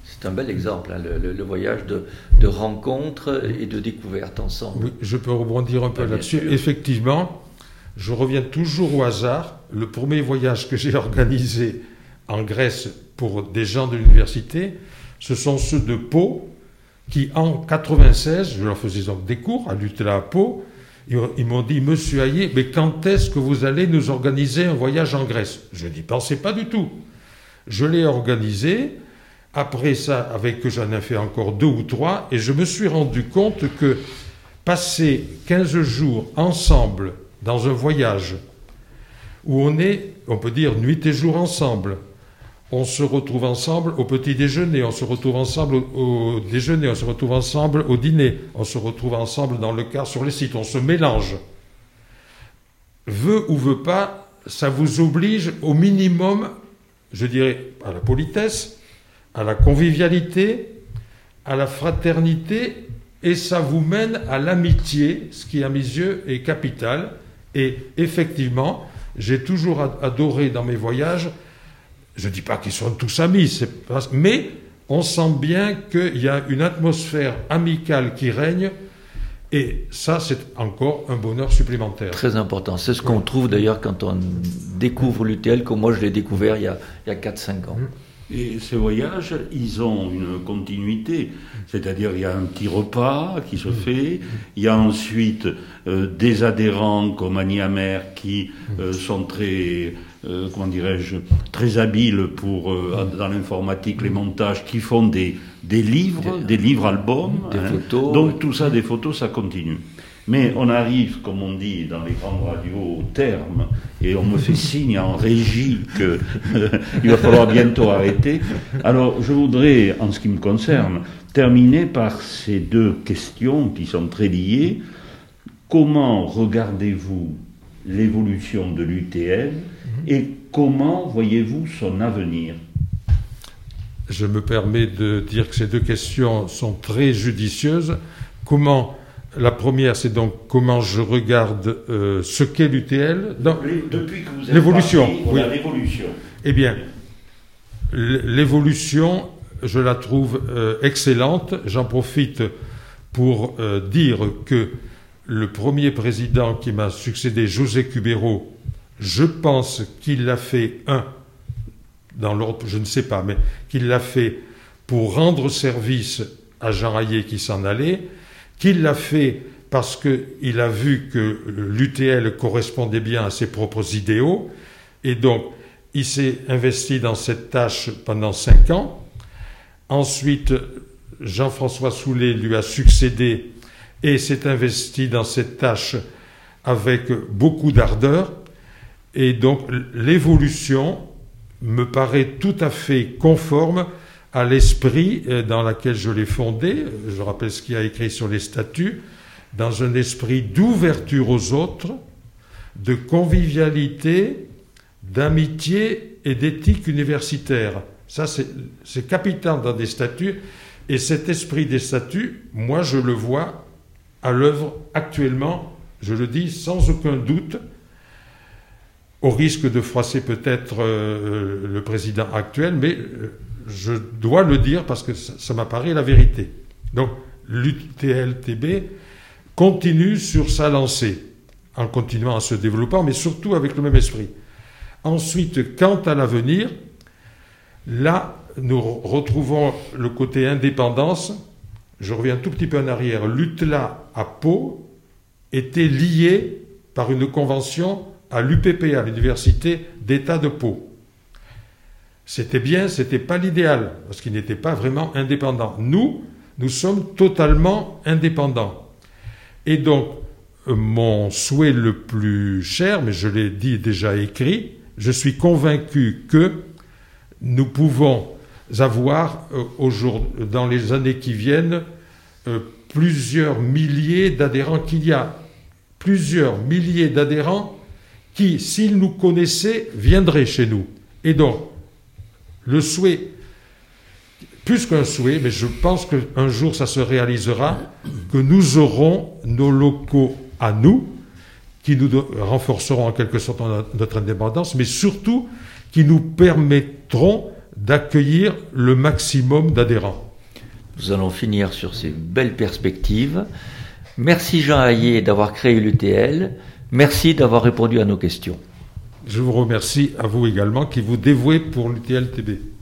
C'est un bel exemple, hein, le, voyage de, de rencontres et de découvertes ensemble. Oui, je peux rebondir un peu là-dessus. Effectivement, je reviens toujours au hasard. Le premier voyage que j'ai [LAUGHS] organisé en Grèce pour des gens de l'université, ce sont ceux de Pau qui, en 96, je leur faisais donc des cours à l'UTLA à Pau, ils m'ont dit, Monsieur Hayet, mais quand est-ce que vous allez nous organiser un voyage en Grèce? Je n'y pensais pas du tout. Je l'ai organisé. Après ça, avec j'en ai fait encore deux ou trois, et je me suis rendu compte que passer 15 jours ensemble dans un voyage où on est, on peut dire, nuit et jour ensemble, on se retrouve ensemble au petit déjeuner, on se retrouve ensemble au, déjeuner, on se retrouve ensemble au dîner, on se retrouve ensemble dans le car sur les sites, on se mélange. Veut ou veut pas, ça vous oblige au minimum, je dirais, à la politesse, à la convivialité, à la fraternité, et ça vous mène à l'amitié, ce qui à mes yeux est capital. Et effectivement, j'ai toujours adoré dans mes voyages je ne dis pas qu'ils sont tous amis, mais on sent bien qu'il y a une atmosphère amicale qui règne. Et ça, c'est encore un bonheur supplémentaire. Très important. C'est ce qu'on trouve d'ailleurs quand on découvre l'UTL, comme moi je l'ai découvert il y a, a 4-5 ans. Mmh. Et ces voyages, ils ont une continuité, c'est-à-dire il y a un petit repas qui se fait, il y a ensuite euh, des adhérents comme Annie Amer qui euh, sont très, euh, comment dirais-je, très habiles pour dans l'informatique, les montages, qui font des, des livres, des, livres albums, des photos. Donc tout ça, des photos, ça continue. Mais on arrive, comme on dit dans les grandes radios, au terme, et on me fait signe en régie qu'il [LAUGHS] va falloir bientôt arrêter. Alors je voudrais, en ce qui me concerne, terminer par ces deux questions qui sont très liées. Comment regardez-vous l'évolution de l'UTL et comment voyez-vous son avenir? Je me permets de dire que ces deux questions sont très judicieuses. Comment la première, c'est donc comment je regarde euh, ce qu'est l'UTL. Depuis que vous l'évolution, oui. l'évolution. Eh bien, l'évolution, je la trouve euh, excellente. J'en profite pour euh, dire que le premier président qui m'a succédé, José Cubero, je pense qu'il l'a fait, un, dans l'ordre, je ne sais pas, mais qu'il l'a fait pour rendre service à Jean Hayet qui s'en allait, qu'il l'a fait parce qu'il a vu que l'UTL correspondait bien à ses propres idéaux, et donc il s'est investi dans cette tâche pendant cinq ans. Ensuite, Jean-François Soulet lui a succédé et s'est investi dans cette tâche avec beaucoup d'ardeur. Et donc l'évolution me paraît tout à fait conforme à l'esprit euh, dans lequel je l'ai fondé, je rappelle ce qu'il a écrit sur les statuts, dans un esprit d'ouverture aux autres, de convivialité, d'amitié et d'éthique universitaire. Ça, c'est capital dans des statuts. Et cet esprit des statuts, moi, je le vois à l'œuvre actuellement, je le dis sans aucun doute, au risque de froisser peut-être euh, le président actuel, mais euh, je dois le dire parce que ça, m'apparaît la vérité. Donc l'UTLTB continue sur sa lancée, en continuant à se développer, mais surtout avec le même esprit. Ensuite, quant à l'avenir, là, nous retrouvons le côté indépendance. Je reviens un tout petit peu en arrière. L'UTLA à Pau était lié par une convention à l'UPP, à l'Université d'État de Pau. C'était bien, c'était pas l'idéal, parce qu'il n'était pas vraiment indépendant. Nous, nous sommes totalement indépendants. Et donc, euh, mon souhait le plus cher, mais je l'ai dit déjà écrit, je suis convaincu que nous pouvons avoir euh, dans les années qui viennent euh, plusieurs milliers d'adhérents qu'il y a plusieurs milliers d'adhérents qui, s'ils nous connaissaient, viendraient chez nous. Et donc, le souhait, plus qu'un souhait, mais je pense qu'un jour ça se réalisera, que nous aurons nos locaux à nous, qui nous renforceront en quelque sorte notre indépendance, mais surtout qui nous permettront d'accueillir le maximum d'adhérents. Nous allons finir sur ces belles perspectives. Merci Jean Hayet d'avoir créé l'UTL. Merci d'avoir répondu à nos questions. Je vous remercie à vous également qui vous dévouez pour l'UTLTB.